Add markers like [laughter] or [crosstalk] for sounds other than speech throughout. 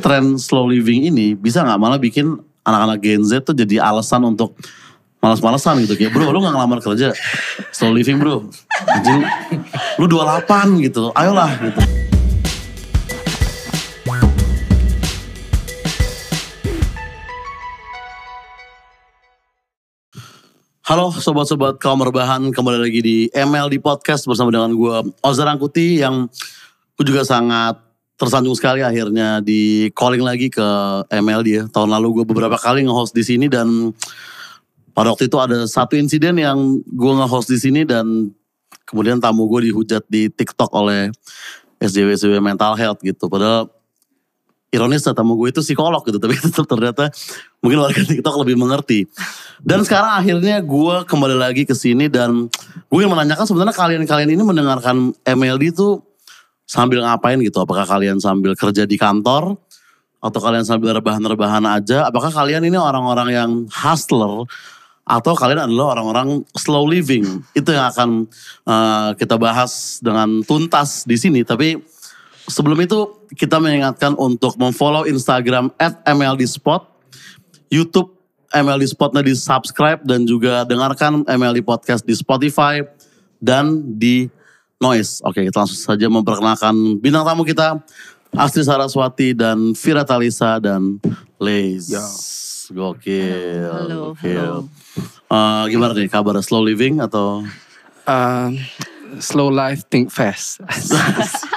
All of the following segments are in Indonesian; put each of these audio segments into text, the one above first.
tren slow living ini bisa nggak malah bikin anak-anak Gen Z tuh jadi alasan untuk malas-malasan gitu? Kayak bro lu gak ngelamar kerja slow living bro. Anjing lu 28 gitu ayolah gitu. Halo sobat-sobat kaum rebahan kembali lagi di ML di podcast bersama dengan gue Ozar Angkuti yang gue juga sangat tersanjung sekali akhirnya di calling lagi ke ML dia. Tahun lalu gue beberapa kali nge-host di sini dan pada waktu itu ada satu insiden yang gue nge-host di sini dan kemudian tamu gue dihujat di TikTok oleh SJW SJW mental health gitu. Padahal ironis tamu gue itu psikolog gitu tapi [laughs] tetap ternyata mungkin warga TikTok lebih mengerti. Dan sekarang akhirnya gue kembali lagi ke sini dan gue ingin menanyakan sebenarnya kalian-kalian ini mendengarkan MLD itu sambil ngapain gitu? Apakah kalian sambil kerja di kantor? Atau kalian sambil rebahan-rebahan aja? Apakah kalian ini orang-orang yang hustler? Atau kalian adalah orang-orang slow living? Itu yang akan uh, kita bahas dengan tuntas di sini. Tapi sebelum itu kita mengingatkan untuk memfollow Instagram at MLDspot. Youtube MLD Spotnya di subscribe dan juga dengarkan MLD Podcast di Spotify dan di Noise. Oke, kita langsung saja memperkenalkan bintang tamu kita. Astri Saraswati dan Vira Talisa dan Lace. Ya. Gokil. Halo, gokil. halo. Eh, gimana nih kabar slow living atau Um, slow life, think fast.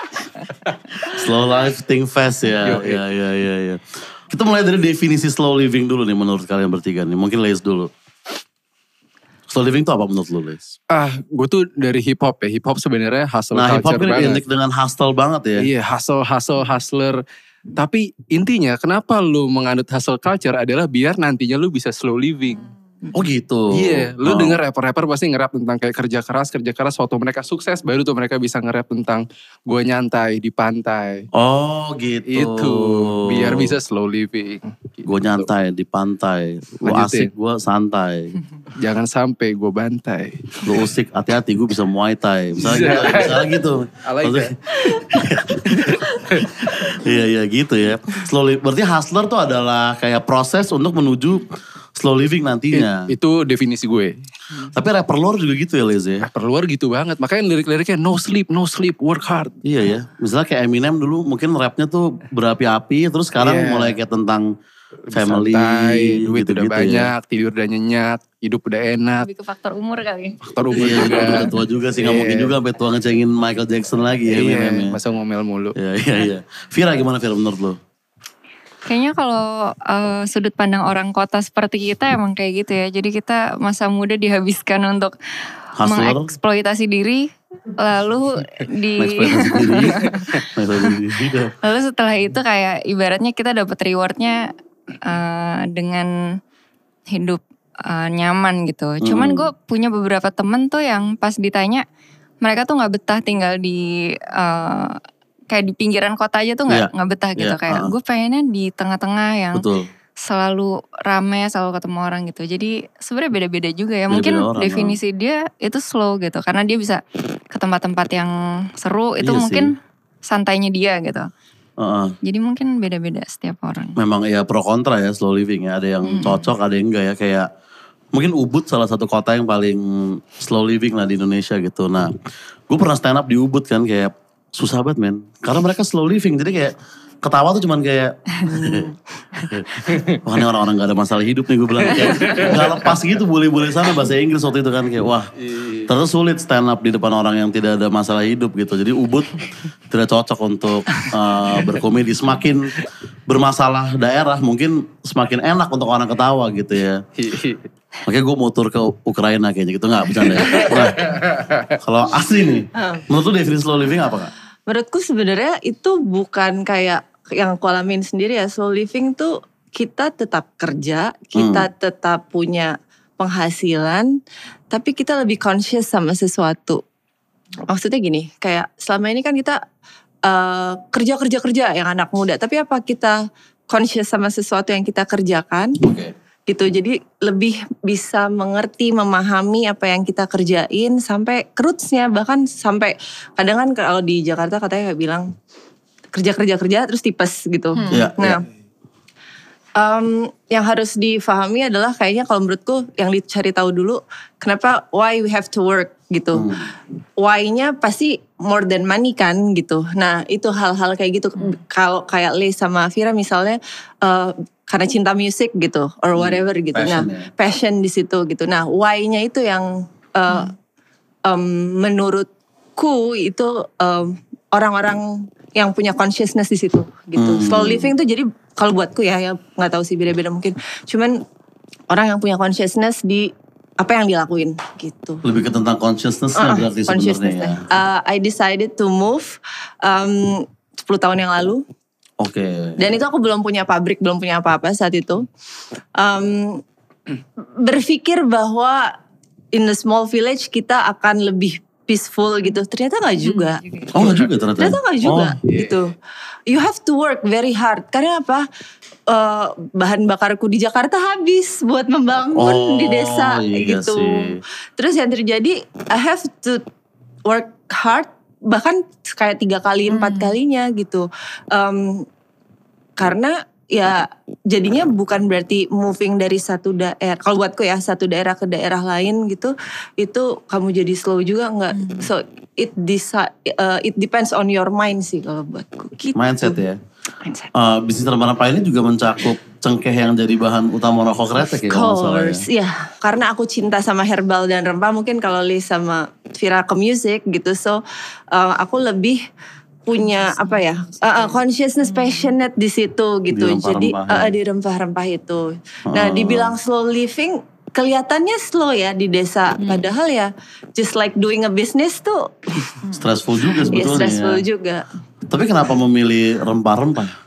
[laughs] slow life think fast ya? Ya, ya, ya, ya. Kita mulai dari definisi slow living dulu nih menurut kalian bertiga nih. Mungkin Lace dulu. Slow living itu apa menurut lu Lace? ah, gue tuh dari hip hop ya. Hip hop sebenarnya hustle Nah hip hop culture kan banget. identik dengan hustle banget ya. Iya, hustle, hustle, hustler. Tapi intinya kenapa lu menganut hustle culture adalah biar nantinya lu bisa slow living. Oh gitu. Iya, lu Oh. denger rapper-rapper pasti nge-rap tentang kayak kerja keras, kerja keras. Waktu mereka sukses, baru tuh mereka bisa nge-rap tentang gue nyantai di pantai. Oh gitu. Itu, biar bisa slow living. Gitu. Gue nyantai di pantai. Lu Lanjutin. asik, gue santai. [laughs] Jangan sampai gue bantai. Lu usik, hati-hati gue bisa muay thai. Misalnya gitu. Misalnya gitu. [laughs] Maksudnya- [laughs] Iya, iya gitu ya. Slow li- berarti hustler tuh adalah kayak proses untuk menuju slow living nantinya. It- itu definisi gue. Tapi rapper luar juga gitu ya Liz ya. Rapper luar gitu banget. Makanya lirik-liriknya no sleep, no sleep, work hard. Iya ya. Misalnya kayak Eminem dulu mungkin rapnya tuh berapi-api. Terus sekarang Iya. mulai kayak tentang family. Santai, duit udah gitu-gitu ya. banyak, tidur udah nyenyak, hidup udah enak. Lebih ke faktor umur kali. Faktor umur Iya, juga. udah tua juga sih. Gak Iya. mungkin juga sampai tua ngecengin Michael Jackson lagi ya Iya, Eminem ya. masa ngomel mulu. Iya, iya, iya. Vira gimana Vira menurut lo? Kayaknya kalau eh, sudut pandang orang kota seperti kita emang kayak gitu ya. Jadi kita masa muda dihabiskan untuk Hustler? mengeksploitasi diri. Lalu di [laughs] [laughs] lalu setelah itu kayak ibaratnya kita dapat rewardnya eh, dengan hidup eh, nyaman gitu. Cuman Hmm. gue punya beberapa temen tuh yang pas ditanya mereka tuh nggak betah tinggal di eh, kayak di pinggiran kota aja tuh nggak Iya. nggak betah gitu Iya, kayak uh-uh. gue pengennya di tengah-tengah yang Betul. selalu rame selalu ketemu orang gitu jadi sebenarnya beda-beda juga ya Beda-beda mungkin orang, definisi dia itu slow gitu karena dia bisa ke tempat-tempat yang seru itu Iya mungkin santainya dia gitu Heeh. jadi mungkin beda-beda setiap orang Memang ya pro kontra ya slow living ya. Ada yang Hmm. cocok, ada yang enggak ya. Kayak mungkin Ubud salah satu kota yang paling slow living lah di Indonesia gitu. Nah, gue pernah stand up di Ubud kan kayak susah banget men. Karena mereka slow living. Jadi kayak ketawa tuh cuman kayak [laughs] wah ini orang-orang gak ada masalah hidup nih gue bilang kayak gak lepas gitu boleh-boleh sama bahasa Inggris waktu itu kan kayak wah terus sulit stand up di depan orang yang tidak ada masalah hidup gitu jadi Ubud tidak cocok untuk eh, berkomedi semakin bermasalah daerah mungkin semakin enak untuk orang ketawa gitu ya Makanya gue mau tur ke Ukraina kayaknya gitu nggak bercanda ya. Nah, kalau asli nih, menurut lu definisi slow living apa kak? Menurutku sebenarnya itu bukan kayak yang aku alamin sendiri ya. Slow living tuh kita tetap kerja, kita tetap punya penghasilan, tapi kita lebih conscious sama sesuatu. Maksudnya gini, kayak selama ini kan kita eh, kerja-kerja-kerja yang anak muda, tapi apa kita conscious sama sesuatu yang kita kerjakan? Oke. Gitu jadi lebih bisa mengerti memahami apa yang kita kerjain sampai ke rootsnya bahkan sampai kadang kan kalau di Jakarta katanya kayak bilang kerja kerja kerja terus tipes gitu. Iya, Nah, em, yang harus difahami adalah kayaknya kalau menurutku yang dicari tahu dulu kenapa why we have to work gitu. Why-nya pasti more than money kan gitu. Nah itu hal-hal kayak gitu. Kalau kayak Le sama Vira misalnya eh, karena cinta musik gitu or whatever gitu. Passion nah ya. passion di situ gitu. Nah why-nya itu yang eh, em, menurutku itu em, orang-orang yang punya consciousness di situ gitu. Hmm. Slow living tuh jadi kalau buatku ya ya nggak tahu sih beda-beda mungkin. Cuman orang yang punya consciousness di apa yang dilakuin gitu. Lebih ke tentang consciousness Uh-uh, berarti sebenarnya ya. Uh, I decided to move um, 10 tahun yang lalu Oke. dan itu aku belum punya pabrik, belum punya apa-apa saat itu. Um, berpikir bahwa in the small village kita akan lebih peaceful gitu. Ternyata nggak juga. Oh enggak juga ternyata. Ternyata nggak juga Oh, gitu. You have to work very hard. Karena apa? Eh, bahan bakarku di Jakarta habis buat membangun Oh, di desa iya gitu. sih. Terus yang terjadi, I have to work hard. Bahkan kayak tiga kali, empat kalinya gitu. Em, karena ya jadinya bukan berarti moving dari satu daerah kalau buatku ya satu daerah ke daerah lain gitu itu kamu jadi slow juga nggak so it desi- uh, it depends on your mind sih kalau buatku gitu. Mindset ya. mindset Eh, bisnis rempah-rempah ini juga mencakup cengkeh yang jadi bahan utama rokok kretek ya ya. course ya karena aku cinta sama herbal dan rempah mungkin kalau Lee sama Vira ke music gitu so uh, aku lebih punya apa ya uh, uh, consciousness passionate di situ gitu Di jadi rempah-rempah uh, ya. di rempah-rempah itu nah Oh. dibilang slow living kelihatannya slow ya di desa padahal ya just like doing a business tuh [laughs] Stressful juga ya sebetulnya. stressful ya. juga Tapi kenapa memilih rempah-rempah?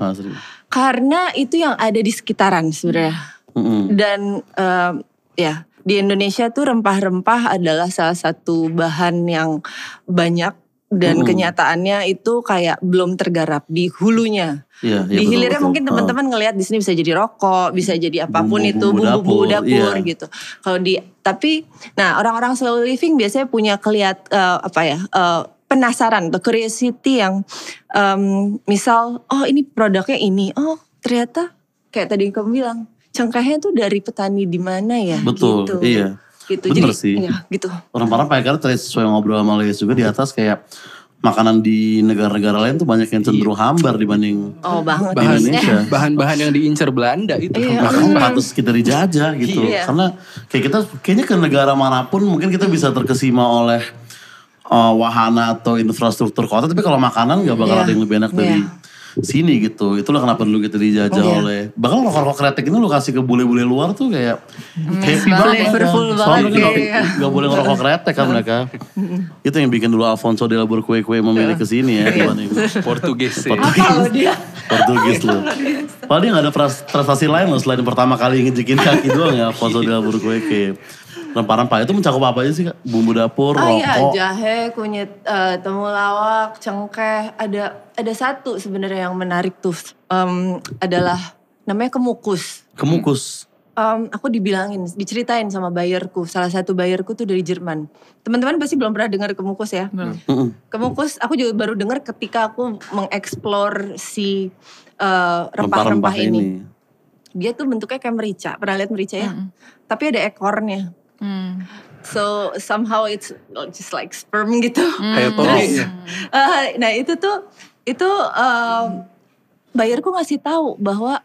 Karena itu yang ada di sekitaran sebenarnya Mm-mm. dan em, ya di Indonesia tuh rempah-rempah adalah salah satu bahan yang banyak dan Mm-mm. kenyataannya itu kayak belum tergarap di hulunya. Iya, iya, di hilirnya betul. mungkin Ah. teman-teman ngelihat di sini bisa jadi rokok, bisa jadi apa pun itu Bumbu-bumbu dapur, dapur, iya. gitu. Kalau di tapi nah orang-orang slow living biasanya punya kelihat eh, apa ya? eh, penasaran atau curiosity yang em, misal oh ini produknya ini, oh ternyata kayak tadi kamu bilang cengkehnya tuh dari petani di mana ya? Betul, gitu. iya. Gitu. Bener Jadi, sih. iya, gitu. Rempah-rempah ya, karena tadi sesuai ngobrol sama Leis juga di atas kayak makanan di negara-negara lain tuh banyak yang cenderung hambar dibanding Oh banget. Di Indonesia. [laughs] Bahan-bahan yang diincar Belanda itu. Iya. bahkan patut kita dijajah gitu. Iya. Karena kayak kita kayaknya ke negara mana pun mungkin kita bisa terkesima oleh uh, wahana atau infrastruktur kota tapi kalau makanan nggak bakal Iya. ada yang lebih enak dari Iya. Sini gitu. Itulah kenapa dulu kita dijajah Iya. oleh bahkan rokok-rokok kretek ini lu kasih ke bule-bule luar tuh kayak happy banget. Soalnya banget, iya. nggak boleh ngerokok kretek kan mereka. [laughs] Itu yang bikin dulu Alfonso de la Kue memilih ke sini ya dibanding [laughs] Portugis ya. Kalau dia Portugis loh. Padahal dia gak ada pres- prestasi lain loh selain pertama kali ngejekin kaki doang ya Alfonso de la Burqueke. Rempah-rempah itu mencakup apa aja sih kak? Bumbu dapur, Oh iya, rokok. jahe, kunyit eh, temulawak, cengkeh. Ada ada satu sebenarnya yang menarik tuh Em, adalah namanya kemukus. Kemukus. Em, aku dibilangin, diceritain sama bayarku. Salah satu bayarku tuh dari Jerman. Teman-teman pasti belum pernah dengar kemukus ya. Mm-mm. Kemukus aku juga baru dengar ketika aku mengeksplor si eh, Rempah-rempah rempah-rempah ini. ini. Dia tuh bentuknya kayak merica. Pernah lihat merica ya? Tapi ada ekornya. Hmm. So somehow it's just like sperm gitu. Kayak toge ya. Eh, nah itu tuh itu em, bayarku ngasih tahu bahwa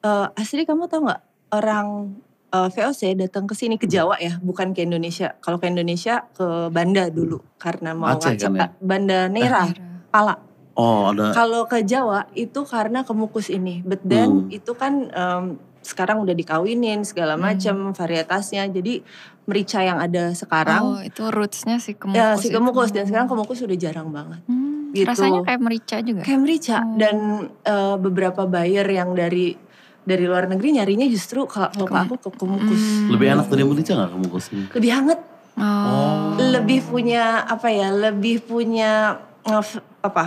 eh, asli kamu tahu nggak orang eh, VOC datang ke sini ke Jawa ya, bukan ke Indonesia. Kalau ke Indonesia ke Banda dulu karena mau Aceh kan ya? Banda Nera, Pala. Oh ada. Kalau ke Jawa itu karena kemukus ini, but then Hmm. itu kan em, sekarang udah dikawinin segala macam varietasnya. Jadi merica yang ada sekarang Oh itu rootsnya si kemukus. ya si itu. kemukus dan sekarang kemukus udah jarang banget. Hmm, gitu. Rasanya kayak merica juga. Kayak merica Oh. dan eh, beberapa buyer yang dari dari luar negeri nyarinya justru kalau ke aku ke kemukus. Hmm. Lebih enak dari merica gak kemukus? Lebih hangat, Oh. lebih punya apa ya? Lebih punya apa?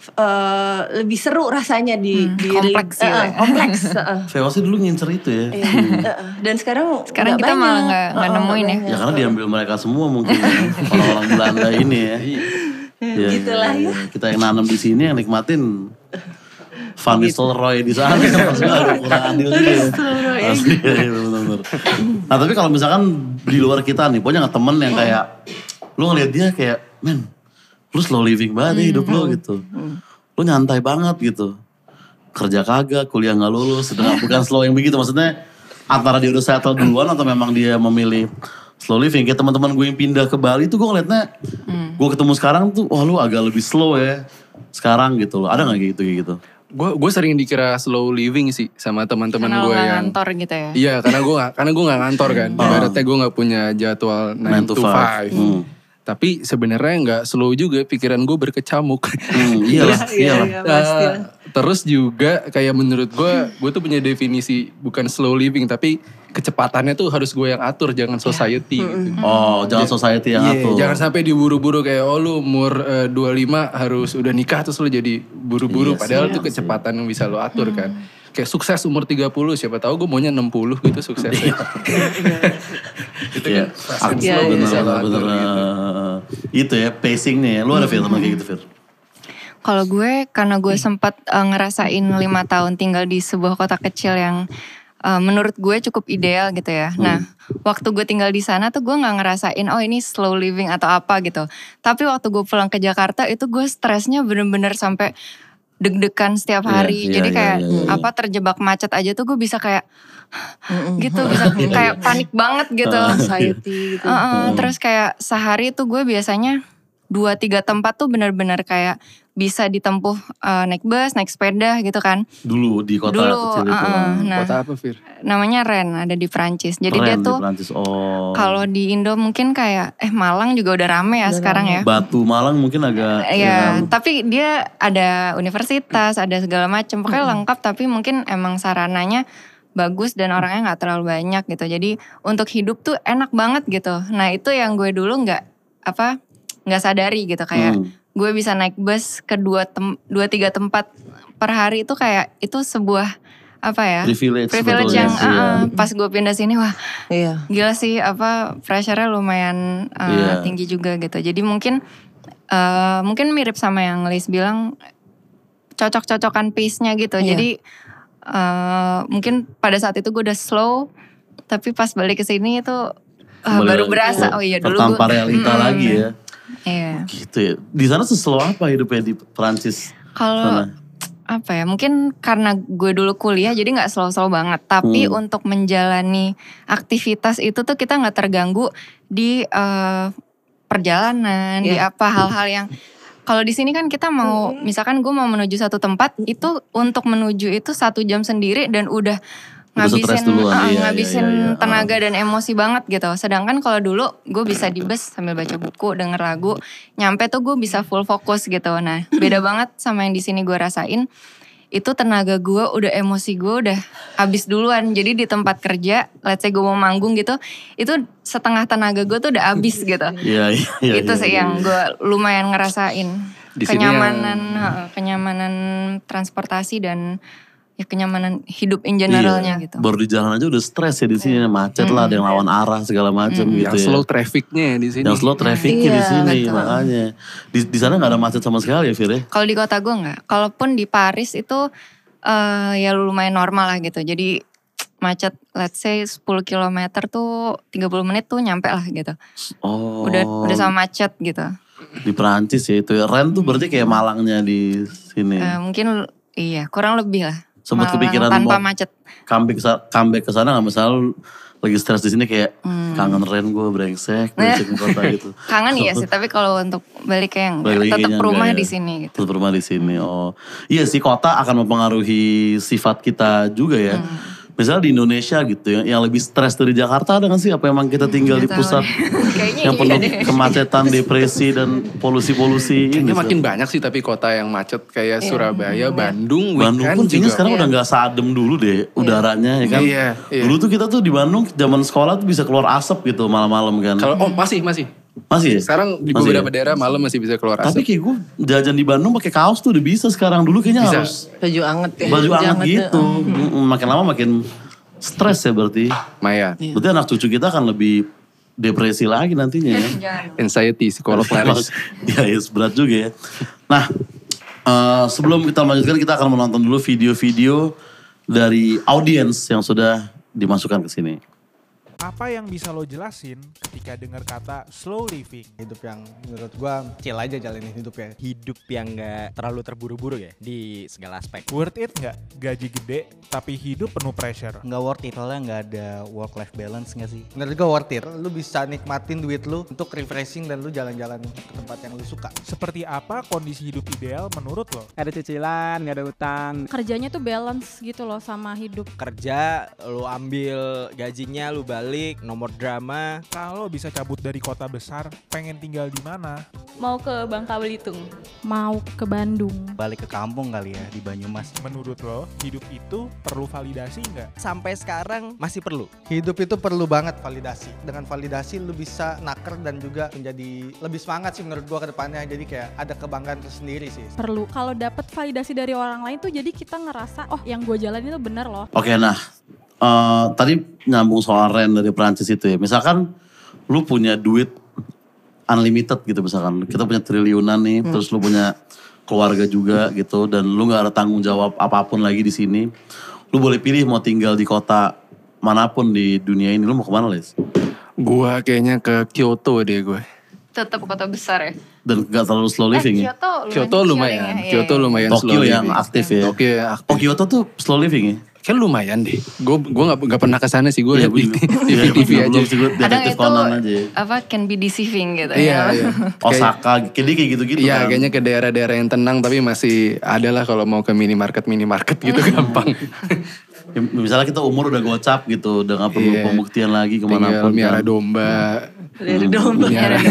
eh, lebih seru rasanya di Hmm, di kompleks gitu eh, ya. kompleks. [laughs] eh, VOC dulu ngincer itu ya. Iya. Dan sekarang Sekarang kita malah banyak. nggak- nggak eh, nemuin ya. Ya karena diambil mereka semua mungkin ya. Orang-orang Belanda ini ya. Ya, Gitulah ya. Kita yang nanam di sini yang nikmatin Van Nistelrooy di sana [laughs] ada kurang adil juga ya. Iya. Nah tapi kalau misalkan di luar kita nih, punya nggak temen yang kayak lu ngeliat dia kayak, men, lu slow living banget ya hidup lu gitu. Lu nyantai banget gitu. Kerja kagak, kuliah nggak lulus, sedang bukan slow yang begitu. Maksudnya antara dia udah settle duluan atau memang dia memilih slow living. Kayak teman-teman gue yang pindah ke Bali tuh gue ngeliatnya, gue ketemu sekarang tuh, wah lu agak lebih slow ya sekarang gitu loh. Ada nggak kayak gitu kayak gitu? Gue gue sering dikira slow living sih sama teman-teman gue nggak yang ngantor gitu ya. Iya karena gue gak, karena gue gak ngantor kan. Ibaratnya gue gak punya jadwal 9 Nine to to 5. five. Hmm. Tapi sebenarnya nggak slow juga pikiran gue berkecamuk. Hmm, [laughs] iyalah, Iya, iyalah. iya, pasti lah. Eh, terus juga kayak menurut gue, gue tuh punya definisi bukan slow living tapi kecepatannya tuh harus gue yang atur jangan society gitu. Oh, jangan society yang Iya, atur. jangan sampai diburu-buru kayak oh lu umur eh, 25 harus udah nikah terus lu jadi buru-buru Iya padahal sih, tuh kecepatan yang bisa lu atur kan. Kayak sukses umur 30 siapa tahu gue maunya 60 gitu suksesnya. itu Iya. kan Aku Iya, bener, iya. bisa lo bener, bener. gitu. Itu ya, pacingnya ya. Lu ada teman kayak gitu Fir? Kalau gue karena gue sempat eh, ngerasain lima tahun tinggal di sebuah kota kecil yang eh, menurut gue cukup ideal gitu ya. Nah, waktu gue tinggal di sana tuh gue nggak ngerasain oh ini slow living atau apa gitu. Tapi waktu gue pulang ke Jakarta itu gue stresnya bener-bener sampai deg-degan setiap Iya, hari. iya, Jadi iya, kayak iya, iya. apa terjebak macet aja tuh gue bisa kayak gitu bisa [laughs] kayak panik banget gitu. Anxiety gitu. Heeh, Terus kayak sehari tuh gue biasanya dua tiga tempat tuh benar-benar kayak bisa ditempuh eh, naik bus, naik sepeda gitu kan. Dulu di kota Dulu, kecil itu. uh-uh. Nah, Kota apa Fir? namanya Ren ada di Prancis. Jadi Keren dia di tuh Perancis. Oh. kalau di Indo mungkin kayak eh Malang juga udah rame ya sekarang ya. Batu Malang mungkin agak ya Iya, kan? tapi dia ada universitas, ada segala macam, pokoknya lengkap. Tapi mungkin emang sarananya bagus dan orangnya nggak terlalu banyak gitu. Jadi untuk hidup tuh enak banget gitu. Nah itu yang gue dulu nggak apa nggak sadari gitu kayak Hmm. Gue bisa naik bus ke dua tem dua tiga tempat per hari itu kayak itu sebuah apa ya privilege, privilege sebetulnya yang ya. uh, uh, pas gue pindah sini wah Iya. gila sih apa pressure-nya lumayan uh, Iya. tinggi juga gitu. Jadi mungkin uh, mungkin mirip sama yang Liz bilang cocok-cocokan pace-nya gitu. Iya. Jadi uh, mungkin pada saat itu gue udah slow tapi pas balik ke sini itu uh, baru berasa oh iya dulu gue realita Mm-mm. lagi ya. Iya. Gitu ya. Di sana seslow apa hidupnya di Perancis? Kalau apa ya mungkin karena gue dulu kuliah jadi nggak slow-slow banget tapi Hmm. untuk menjalani aktivitas itu tuh kita nggak terganggu di eh, perjalanan di Iya. apa hal-hal yang kalau di sini kan kita mau misalkan gue mau menuju satu tempat itu untuk menuju itu satu jam sendiri dan udah ngabisin duluan, eh, iya, ngabisin iya, iya. tenaga dan emosi banget gitu sedangkan kalau dulu gue bisa di bus sambil baca buku denger lagu nyampe tuh gue bisa full fokus gitu nah beda [clears throat] banget sama yang di sini gue rasain itu tenaga gue udah emosi gue udah habis duluan jadi di tempat kerja let's say gue mau manggung gitu itu setengah tenaga gue tuh udah habis gitu [laughs] Iya, iya, iya. itu iya, sih iya, yang iya. gue lumayan ngerasain Di yang- kenyamanan heeh, kenyamanan transportasi dan ya kenyamanan hidup in generalnya Iya. gitu Baru di jalan aja udah stres ya di sini macet lah, ada yang lawan arah segala macam gitu Yang ya. slow trafficnya di sini. yang slow trafficnya di Iya, sini betul. makanya. Di, di sana nggak ada macet sama sekali ya Fir ya? Kalau di kota gue nggak. Kalaupun di Paris itu eh, ya lumayan normal lah gitu. Jadi macet let's say 10 km tuh 30 menit tuh nyampe lah gitu. Oh. Udah udah sama macet gitu. Di Perancis ya itu. Ren tuh berarti kayak Malangnya di sini. Eh, mungkin iya kurang lebih lah. Malang kepikiran tanpa mau- macet. comeback ke comeback ke sana nggak misalnya lu lagi stres di sini kayak Hmm. kangen Ren gue brengsek [laughs] brengsek di kota gitu. Kangen iya sih, tapi kalau untuk balik ke yang Balik tetap rumah enggak di ya. sini gitu. Tetap rumah di sini. Oh, iya sih kota akan mempengaruhi sifat kita juga ya. Hmm. Misalnya di Indonesia gitu ya, yang lebih stres dari Jakarta ada nggak sih? Apa emang kita tinggal di Nggak tahu pusat [laughs] yang iya penuh deh. kemacetan, [laughs] depresi dan polusi-polusi ini? Kayaknya Sir? makin banyak sih tapi kota yang macet kayak Surabaya, Bandung, Bandung weekend pun juga. sekarang udah nggak seadem dulu deh udaranya ya kan. Iya, iya. Dulu tuh kita tuh di Bandung zaman sekolah tuh bisa keluar asap gitu malam-malam kan. Kalau oh masih masih. Masih ya? Sekarang di Masih beberapa ya? daerah malam masih bisa keluar Tapi asap. kayak gue jajan di Bandung pakai kaos tuh udah bisa sekarang. Dulu kayaknya Bisa. harus Baju anget ya. baju hangat Jangan gitu. Mm-mm, Makin lama makin stres ya berarti. Maya, Iya. Berarti anak cucu kita akan lebih depresi lagi nantinya ya. Anxiety, psikolog laris. [laughs] ya, yes, berat juga ya. Nah, Eh, sebelum kita melanjutkan kita akan menonton dulu video-video dari audiens yang sudah dimasukkan ke sini. Apa yang bisa lo jelasin ketika dengar kata slow living? hidup yang menurut gua chill aja jalanin hidupnya hidup yang gak terlalu terburu-buru ya di segala aspek. Worth it nggak gaji gede tapi hidup penuh pressure? nggak worth it soalnya nggak ada work life balance nggak sih menurut gua worth it lu bisa nikmatin duit lu untuk refreshing dan lu jalan-jalan ke tempat yang lu suka Seperti apa kondisi hidup ideal menurut lo? Gak ada cicilan, gak ada utang. kerjanya tuh balance gitu loh sama hidup. Kerja, lu ambil gajinya, lu balik, nomor drama. Kalau bisa cabut dari kota besar, pengen tinggal di mana? Mau ke Bangka Belitung. Mau ke Bandung. balik ke kampung kali ya di Banyumas Menurut lo, hidup itu perlu validasi nggak? Sampai sekarang masih perlu. hidup itu perlu banget validasi dengan validasi lu bisa naker dan juga menjadi lebih semangat sih menurut gua ke depannya jadi kayak ada kebanggaan tersendiri sih Perlu. Kalau dapat validasi dari orang lain tuh jadi kita ngerasa oh yang gue jalan itu bener loh. Oke, nah eh, tadi nyambung soal Ren dari Perancis itu ya. Misalkan lu punya duit unlimited gitu misalkan. Kita punya triliunan nih, terus lu punya keluarga juga gitu dan lu nggak ada tanggung jawab apa pun lagi di sini. Lu boleh pilih mau tinggal di kota mana pun di dunia ini. Lu mau ke mana, Les? Gua kayaknya ke Kyoto deh gue. Tetap kota besar ya. Dan gak terlalu slow Eh, living ya? Kyoto, Kyoto chilling lumayan, ya, iya, Kyoto lumayan Tokyo slow yang living. aktif ya? Tokyo yang aktif. Oh Kyoto tuh slow living ya? Kan lumayan deh. Gue gue nggak nggak pernah ke sana sih. Gue lihat di [laughs] TV TV aja. Kadang detektif itu aja ya. apa can be deceiving gitu Iya ya. iya. [laughs] Kayak- Osaka, jadi kayak gitu-gitu Iya kan? kayaknya ke daerah-daerah yang tenang tapi masih ada lah kalau mau ke minimarket minimarket gitu gampang. [laughs] Ya, Misalnya kita umur udah gocap gitu, udah gak perlu Iya. pembuktian lagi Tinggal ke mana pun. miara kan. domba, Dari domba. Miara-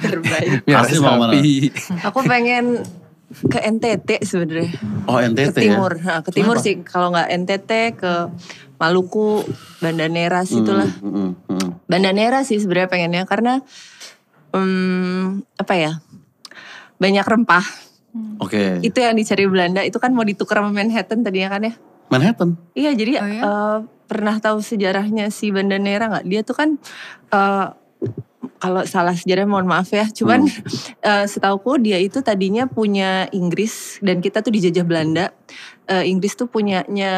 Terbaik. miara mau mana? sapi. Aku pengen ke NTT sebenarnya. Oh NTT Ke timur, ya? Nah, ke timur Kenapa? sih. Kalau nggak NTT ke Maluku, Banda Neras itulah. Hmm, hmm, hmm. Banda Neras sih sebenarnya pengennya karena hmm, apa ya? Banyak rempah. Oke. Itu yang dicari Belanda itu kan mau ditukar sama Manhattan tadinya kan ya. Manhattan. Iya jadi Oh ya? eh, pernah tahu sejarahnya si Banda Nera nggak? Dia tuh kan eh, kalau salah sejarah mohon maaf ya. Cuman [laughs] eh, setauku dia itu tadinya punya Inggris dan kita tuh dijajah Belanda. Eh, Inggris tuh punyanya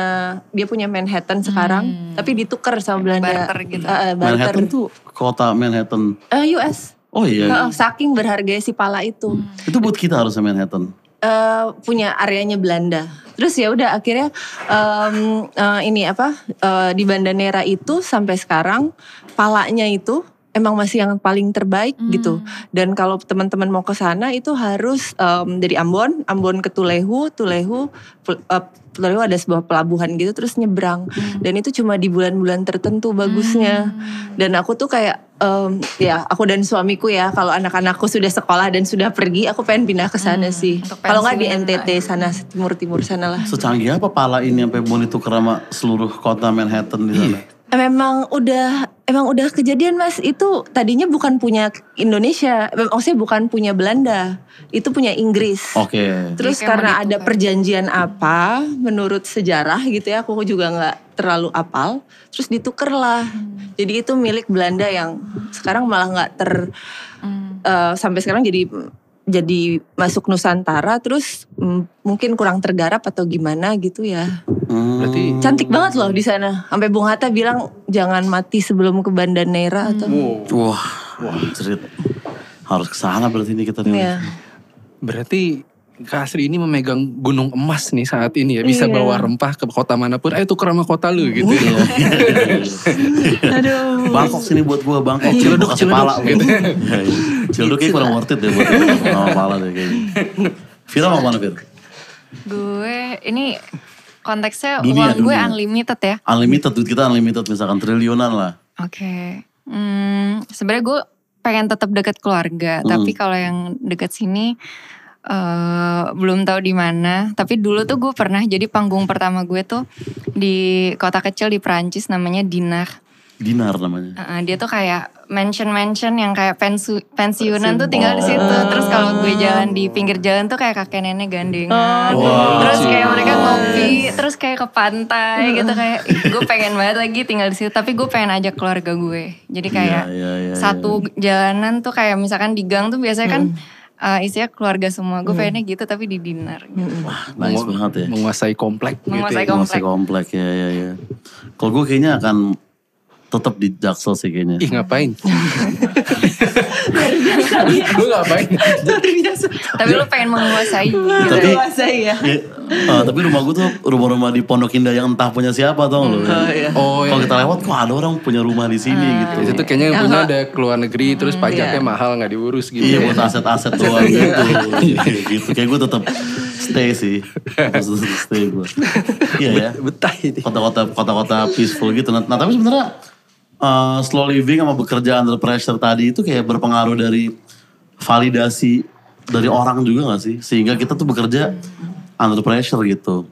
dia punya Manhattan sekarang, Hmm. tapi ditukar sama Belanda. Barter gitu. Barter. Manhattan tuh kota Manhattan. Eh, US. Oh iya. Eh, saking berharga si pala itu. Itu buat kita harusnya Manhattan. eh, punya areanya Belanda. Terus ya udah akhirnya em, eh, ini apa eh, di Banda Nera itu sampai sekarang palanya itu emang masih yang paling terbaik gitu. Dan kalau teman-teman mau ke sana itu harus em, dari Ambon, Ambon ke Tulehu, Tulehu eh, Tulehu ada sebuah pelabuhan gitu terus nyebrang. Dan itu cuma di bulan-bulan tertentu bagusnya. Dan aku tuh kayak em, ya aku dan suamiku ya kalau anak-anakku sudah sekolah dan sudah pergi aku pengen pindah ke sana sih. untuk Kalau nggak di NTT sana timur-timur sana lah. Secanggih apa pala ini sampai mau ditukar sama seluruh kota Manhattan di sana? Memang udah emang udah kejadian Mas itu tadinya bukan punya Indonesia, maksudnya bukan punya Belanda, itu punya Inggris. Oke. Terus Jadi kayak karena ada ditukar. perjanjian apa menurut sejarah gitu ya, aku juga nggak terlalu apal. Terus ditukar lah. Jadi itu milik Belanda yang sekarang malah nggak ter Hmm. eh, sampai sekarang jadi jadi masuk Nusantara. Terus mm, mungkin kurang tergarap atau gimana gitu ya. Hmm. Berarti Cantik banget loh di sana. Sampai Bung Hatta bilang jangan mati sebelum ke Banda Nera atau Wah, wah cerit. Harus ke sana berarti ini kita nih. ya. berarti Kak Asri ini memegang gunung emas nih saat ini ya bisa Iya. bawa rempah ke kota mana pun. Ayo tuker sama kota lu gitu. ya. [laughs] Aduh. Bangkok sini buat gua, Bangkok. Ciledug, Gua kasih Ciledug, pala lu. gitu. Ciledug kayak kurang worth it deh buat sama pala deh kayaknya. Vira mau mana Vira? Gue ini konteksnya Dunia, uang gue dunia. unlimited ya. Unlimited, duit kita unlimited misalkan triliunan lah. Oke. Hmm, sebenarnya gue pengen tetap dekat keluarga, Hmm. tapi kalau yang dekat sini eh belum tahu di mana. Tapi dulu tuh gue pernah jadi panggung pertama gue tuh di kota kecil di Perancis namanya Dinar. Dinar namanya. Uh, dia tuh kayak mansion-mansion yang kayak pensu- pensiunan tuh tinggal di situ. Terus kalau gue jalan di pinggir jalan tuh kayak kakek nenek gandengan. Wow. Terus kayak mereka ngopi, terus kayak ke pantai gitu kayak gue pengen banget lagi tinggal di situ. Tapi gue pengen ajak keluarga gue. Jadi kayak Iya, iya, iya, satu jalanan tuh kayak misalkan di gang tuh biasanya kan eh, isinya keluarga semua. Gue Hmm. pengennya gitu tapi di dinner. Gitu. Nice Mengu- banget ya. Menguasai komplek gitu Menguasai ya. Masih komplek ya ya ya. Kalau gue kayaknya akan tetap di Jaksel sih kayaknya. Ih ngapain? Lu ngapain? tapi lu pengen menguasai gitu. Tapi- Menguasai ya. Eh, tapi rumah gue tuh rumah-rumah di Pondok Indah yang entah punya siapa tau lo. Oh iya. Oh Kalau ya. kita lewat kok ada orang punya rumah di sini gitu. Itu kayaknya yang punya nggak- ada keluar negeri terus pajaknya iya. mahal nggak diurus gitu. Iya ya. buat aset-aset doang gitu. Iya, gitu. Kayak gue tetap stay sih. Stay gue. Iya ya. Betah ini. Kota-kota kota-kota peaceful gitu. Nah, nah, tapi sebenarnya eh, slow living sama bekerja under pressure tadi itu kayak berpengaruh dari validasi dari orang juga gak sih? Sehingga kita tuh bekerja under pressure gitu.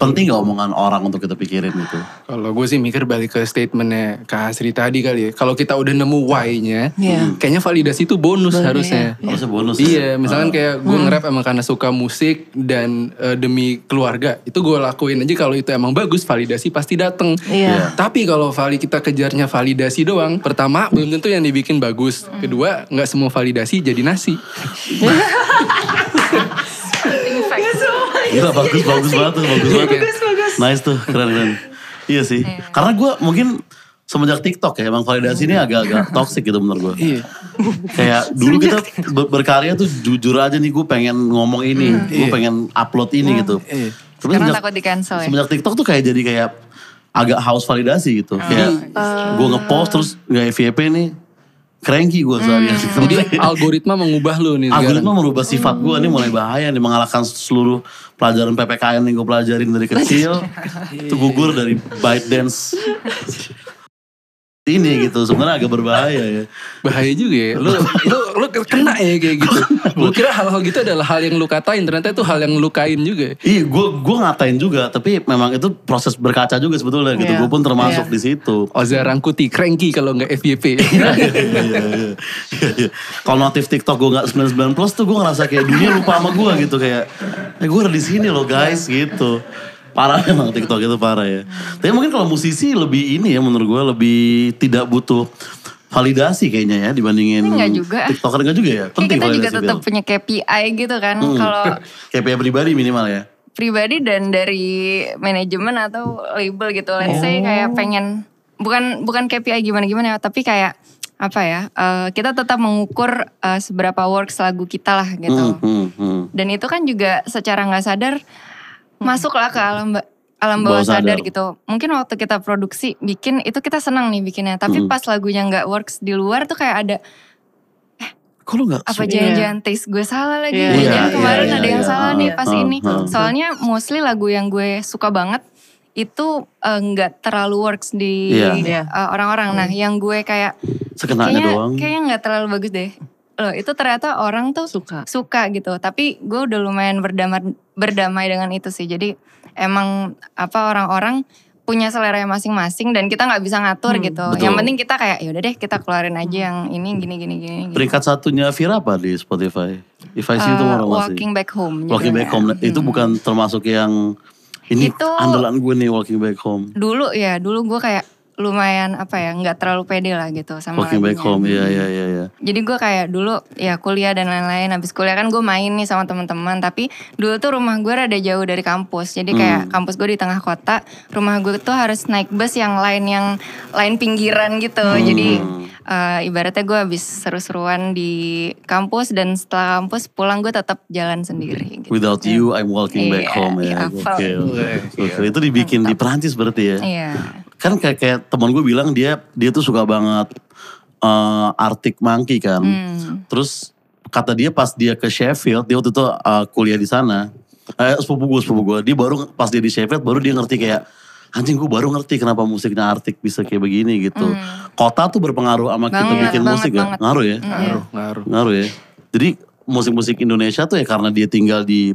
Penting gak omongan orang untuk kita pikirin gitu? Kalau gue sih mikir balik ke statementnya Kak Asri tadi kali ya. Kalau kita udah nemu why-nya, Iya. kayaknya validasi itu bonus Boleh, harusnya. Harusnya bonus. Iya, misalkan Ah. kayak gue nge-rap emang karena suka musik dan eh, demi keluarga, itu gue lakuin aja kalau itu emang bagus, validasi pasti dateng. Iya. Tapi kalau vali kita kejarnya validasi doang, pertama belum tentu yang dibikin bagus, kedua nggak semua validasi jadi nasi. [laughs] Gila bagus bagus banget tuh bagus banget. Nice tuh keren keren. Iya sih. Karena gue mungkin semenjak TikTok ya emang validasi ini agak-agak toxic gitu menurut gue. Iya. Kayak dulu kita ber- berkarya tuh jujur aja nih gue pengen ngomong ini, gue Iya. pengen upload ini gitu. Iya. Tapi Karena semenjak, takut di cancel ya. semenjak TikTok tuh kayak jadi kayak agak haus validasi gitu. Kayak gue ngepost terus nggak FYP nih, cranky gue seharian. [laughs] Jadi algoritma mengubah lu nih sekarang. Algoritma merubah sifat gue nih mulai bahaya nih mengalahkan seluruh pelajaran PPKN yang gue pelajarin dari kecil [laughs] itu gugur dari ByteDance ini gitu sebenarnya agak berbahaya ya Bahaya juga ya. Lu, lu, lu [laughs] kena ya kayak gitu. [laughs] Lu kira hal-hal gitu adalah hal yang lu katain, ternyata itu hal yang lu lukain juga. Iya, gue gue ngatain juga, tapi memang itu proses berkaca juga sebetulnya gitu. Iya. Gue pun termasuk Iya. di situ. Oza Rangkuti, cranky kalau nggak FYP. [laughs] Iya, iya, iya, iya. Kalau notif TikTok gue nggak 99 plus tuh gue ngerasa kayak dunia lupa sama gue gitu kayak, eh gue udah di sini loh guys gitu. Parah [laughs] emang TikTok itu parah ya. Tapi mungkin kalau musisi lebih ini ya menurut gue lebih tidak butuh validasi kayaknya ya dibandingin Enggak juga. TikToker enggak juga ya. Kayak Penting kita juga tetap punya KPI gitu kan. Hmm. Kalau [laughs] KPI pribadi minimal ya. pribadi dan dari manajemen atau label gitu. Let's say kayak pengen bukan bukan KPI gimana-gimana ya, tapi kayak apa ya? eh, kita tetap mengukur eh, seberapa works lagu kita lah gitu. Hmm, hmm, hmm. Dan itu kan juga secara nggak sadar masuklah ke alam alam bawah Bawah sadar. sadar. gitu. Mungkin waktu kita produksi bikin itu kita senang nih bikinnya, tapi Mm. pas lagunya nggak works di luar tuh kayak ada Kok lu gak apa jangan-jangan taste gue salah lagi. Iya, Jangan iya, kemarin iya, ada yang iya. salah nih pas Ah, ini. ah. Soalnya mostly lagu yang gue suka banget itu eh, nggak terlalu works di Iya. Iya. eh, orang-orang. Nah, yang gue kayak Sekenanya kayaknya doang. kayaknya nggak terlalu bagus deh. Loh, itu ternyata orang tuh Suka. suka gitu. Tapi gue udah lumayan berdamai berdamai dengan itu sih. Jadi emang apa orang-orang punya selera masing-masing dan kita nggak bisa ngatur Hmm, gitu. betul. Yang penting kita kayak ya udah deh kita keluarin aja yang ini gini gini gini. gitu. Peringkat satunya Vira apa di Spotify? If I see itu Eh, orang masih. walking back home. Walking. Back Home. Nah, Itu bukan termasuk yang ini Itu- andalan gue nih Walking Back Home. Dulu ya, dulu gue kayak lumayan apa ya, nggak terlalu pede lah gitu sama Walking Back. Home, iya iya. iya. Jadi gue kayak dulu ya kuliah dan lain-lain. Habis kuliah kan gue main nih sama teman-teman. Tapi dulu tuh rumah gue rada jauh dari kampus. Jadi kayak Hmm. kampus gue di tengah kota. Rumah gue tuh harus naik bus yang lain yang lain pinggiran gitu. Hmm. Jadi eh, ibaratnya gue habis seru-seruan di kampus dan setelah kampus pulang gue tetap jalan sendiri. Gitu. Without you, I'm walking back Iya, home ya. iya, hafal. Gokil. Gokil. Itu dibikin di Perancis berarti ya. Iya. Kan kayak, kayak teman gue bilang dia dia tuh suka banget eh, Arctic Monkey kan. Hmm. Terus kata dia pas dia ke Sheffield, dia waktu itu eh, kuliah di sana. Eh, sepupu gue, sepupu gue. Dia baru pas dia di Sheffield baru dia ngerti kayak anjing gue baru ngerti kenapa musiknya Arctic bisa kayak begini gitu. Kota tuh berpengaruh sama kita Hmm. Banget, bikin banget, musik gak? banget. Ngaruh ya? Ngaruh, ngaruh. Ngaruh ya. Jadi musik-musik Indonesia tuh ya karena dia tinggal di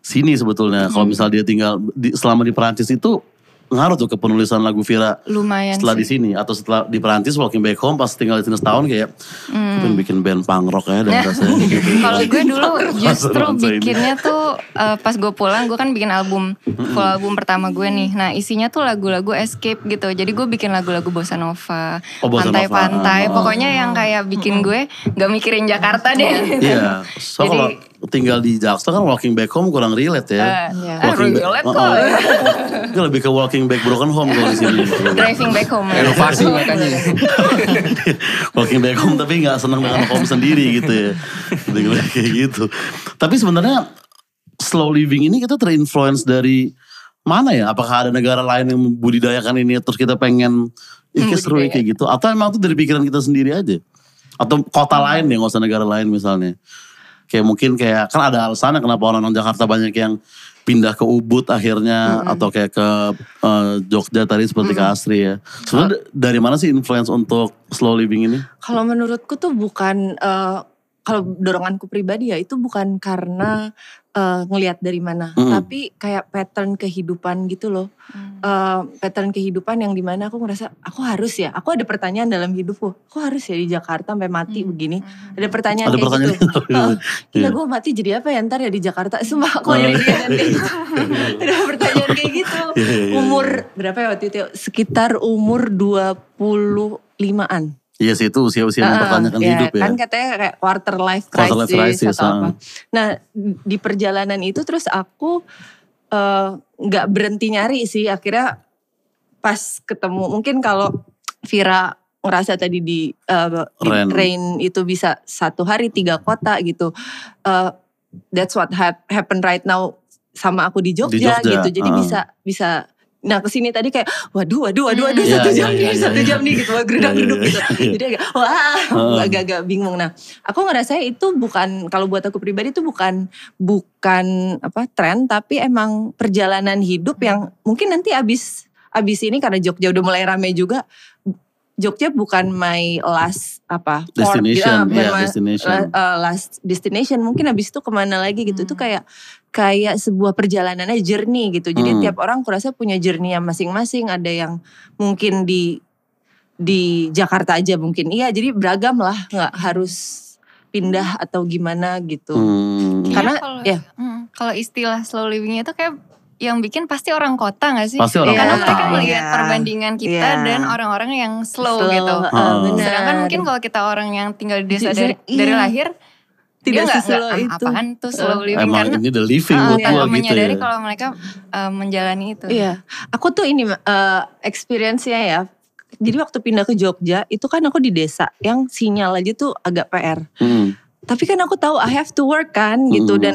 sini sebetulnya. Kalau Hmm. misal dia tinggal di, selama di Perancis itu ngaruh tuh ke penulisan lagu Vira Lumayan setelah di sih. sini atau setelah di Perancis walking back home pas tinggal di sini setahun kayak Hmm. pengen bikin band punk rock ya dan rasanya gitu. [laughs] Kalau gue dulu [laughs] justru bikinnya tuh eh, pas gue pulang gue kan bikin album full album pertama gue nih. Nah isinya tuh lagu-lagu escape gitu. Jadi gue bikin lagu-lagu bossa nova, Oh, pantai-pantai. Ah. Pokoknya yang kayak bikin gue nggak mikirin Jakarta deh. Iya, [laughs] so Jadi- kalau tinggal di Jakarta kan walking back home kurang relate ya. Eh, Iya. Walking back- relate kok. oh. Gue lebih ke walking back broken home kalau di sini. [laughs] Driving back home. ya. Inovasi makanya. [laughs] walking back home tapi nggak seneng dengan home sendiri gitu ya. Kayak gitu. Tapi sebenarnya slow living ini kita terinfluence dari mana ya? Apakah ada negara lain yang membudidayakan ini terus kita pengen Ih, kayak seru ya kayak gitu. Atau emang itu dari pikiran kita sendiri aja? Atau kota lain ya, nggak usah negara lain misalnya. Kayak mungkin kayak, kan ada alasannya kenapa orang-orang Jakarta banyak yang pindah ke Ubud akhirnya. Atau kayak ke eh, Jogja tadi seperti ke Asri ya. Sebenarnya dari mana sih influence untuk slow living ini? Kalau menurutku tuh bukan eh, kalau doronganku pribadi ya itu bukan karena eh, ngelihat dari mana, Mm-mm. tapi kayak pattern kehidupan gitu loh. Hmm. Eh, pattern kehidupan yang di mana aku ngerasa aku harus ya, aku ada pertanyaan dalam hidupku, aku harus ya di Jakarta sampai mati begini. Ada pertanyaan Ada kayak pertanyaan gitu. [laughs] gitu. Heeh. Gila Iya. gue mati jadi apa ya ntar ya di Jakarta. Sumpah aku Oh, ada iya. kayak gitu. [laughs] Ada pertanyaan kayak gitu. Iya, iya, iya. Umur berapa ya waktu itu? Sekitar umur 25-an. Iya sih itu usia-usia Ah, mempertanyakan ya, hidup ya. Kan katanya kayak quarter life crisis, Quarter life crisis, atau apa. Nah di perjalanan itu terus aku eh, nggak berhenti nyari sih. Akhirnya pas ketemu mungkin kalau Vira ngerasa tadi di, eh, di Rain. Rain itu bisa satu hari tiga kota gitu. Eh, that's what hap- happen right now sama aku di Jogja, Jogja, gitu. Jadi ah. bisa bisa Nah ke sini tadi kayak waduh waduh waduh waduh Iya, satu iya, jam iya, nih iya, satu jam nih gitu geruduk geruduk gitu. Jadi agak wah Heeh. [laughs] agak-agak bingung. Nah aku ngerasa itu bukan kalau buat aku pribadi itu bukan bukan apa tren tapi emang perjalanan hidup yang mungkin nanti abis abis ini karena Jogja udah mulai rame juga Jogja bukan my last apa Destination, gitu, iya, my destination. la- uh, last destination. Mungkin abis itu ke mana lagi gitu. Itu kayak kayak sebuah perjalanannya journey gitu. Jadi Hmm. tiap orang kurasa punya journey yang masing-masing. Ada yang mungkin di di Jakarta aja mungkin. Iya jadi beragam lah. Nggak harus pindah atau gimana gitu. Hmm. Karena, kalau, ya. hmm, kalau istilah slow living itu kayak yang bikin pasti orang kota gak sih? Pasti orang Karena kota. mereka melihat Iya. perbandingan kita Iya. dan orang-orang yang slow, Slow, gitu. uh, benar. Sedangkan mungkin kalau kita orang yang tinggal di desa Di- dari, iya. dari lahir Tidak dia nggak seslow ah, itu. apaan tuh slow living Emang karena ini the living ah, buat gua gitu menyadari ya. kalau mereka uh, menjalani itu. Iya, aku tuh ini eh, experience-nya ya. Jadi waktu pindah ke Jogja itu kan aku di desa yang sinyal aja tuh agak PR. Hmm. Tapi kan aku tahu I have to work kan gitu Hmm. dan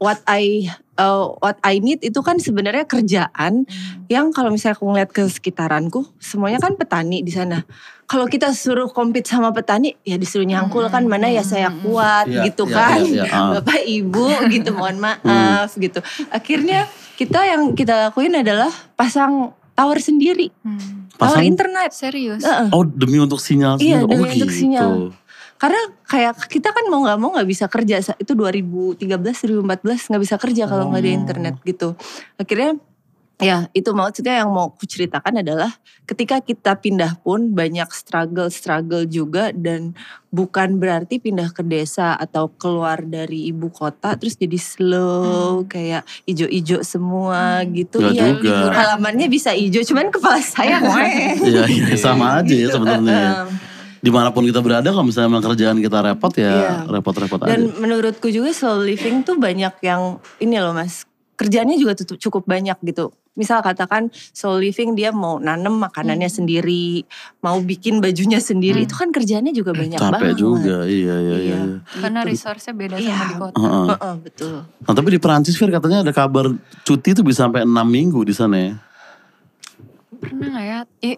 what I uh, what I need itu kan sebenarnya kerjaan yang kalau misalnya aku ngeliat ke sekitaranku semuanya kan petani di sana. Kalau kita suruh compete sama petani ya disuruh nyangkul kan mana ya saya kuat Iya, gitu iya, kan. iya, ah. Bapak Ibu gitu mohon [laughs] maaf gitu. Akhirnya kita yang kita lakuin adalah pasang tower sendiri. Hmm. Tower Pasang- internet. Serius. Heeh. Oh demi untuk sinyal Iya, sinyal. demi oh, untuk gitu. sinyal. Karena kayak kita kan mau nggak mau nggak bisa kerja itu 2013 2014 nggak bisa kerja kalau nggak ada Oh. internet gitu. Akhirnya ya itu maksudnya yang mau aku ceritakan adalah ketika kita pindah pun banyak struggle-struggle juga dan bukan berarti pindah ke desa atau keluar dari ibu kota terus jadi slow kayak ijo-ijo semua gitu Nggak ya juga. halamannya bisa ijo cuman kepala saya. [laughs] Iya, iya, sama aja ya sebenarnya. Di mana pun kita berada kalau misalnya emang kerjaan kita repot ya Iya. repot-repot aja. Dan menurutku juga slow living tuh banyak yang ini loh mas, kerjanya juga tuh cukup banyak gitu. Misal katakan slow living dia mau nanem makanannya sendiri, mau bikin bajunya sendiri, itu kan kerjanya juga banyak Capek banget. juga, iya iya iya. Iya. iya. Karena resource-nya beda Iya. sama di kota. Heeh. Heeh, betul. Nah tapi di Perancis Fir katanya ada kabar cuti tuh bisa sampai 6 minggu di sana ya. Pernah gak ya? Eh,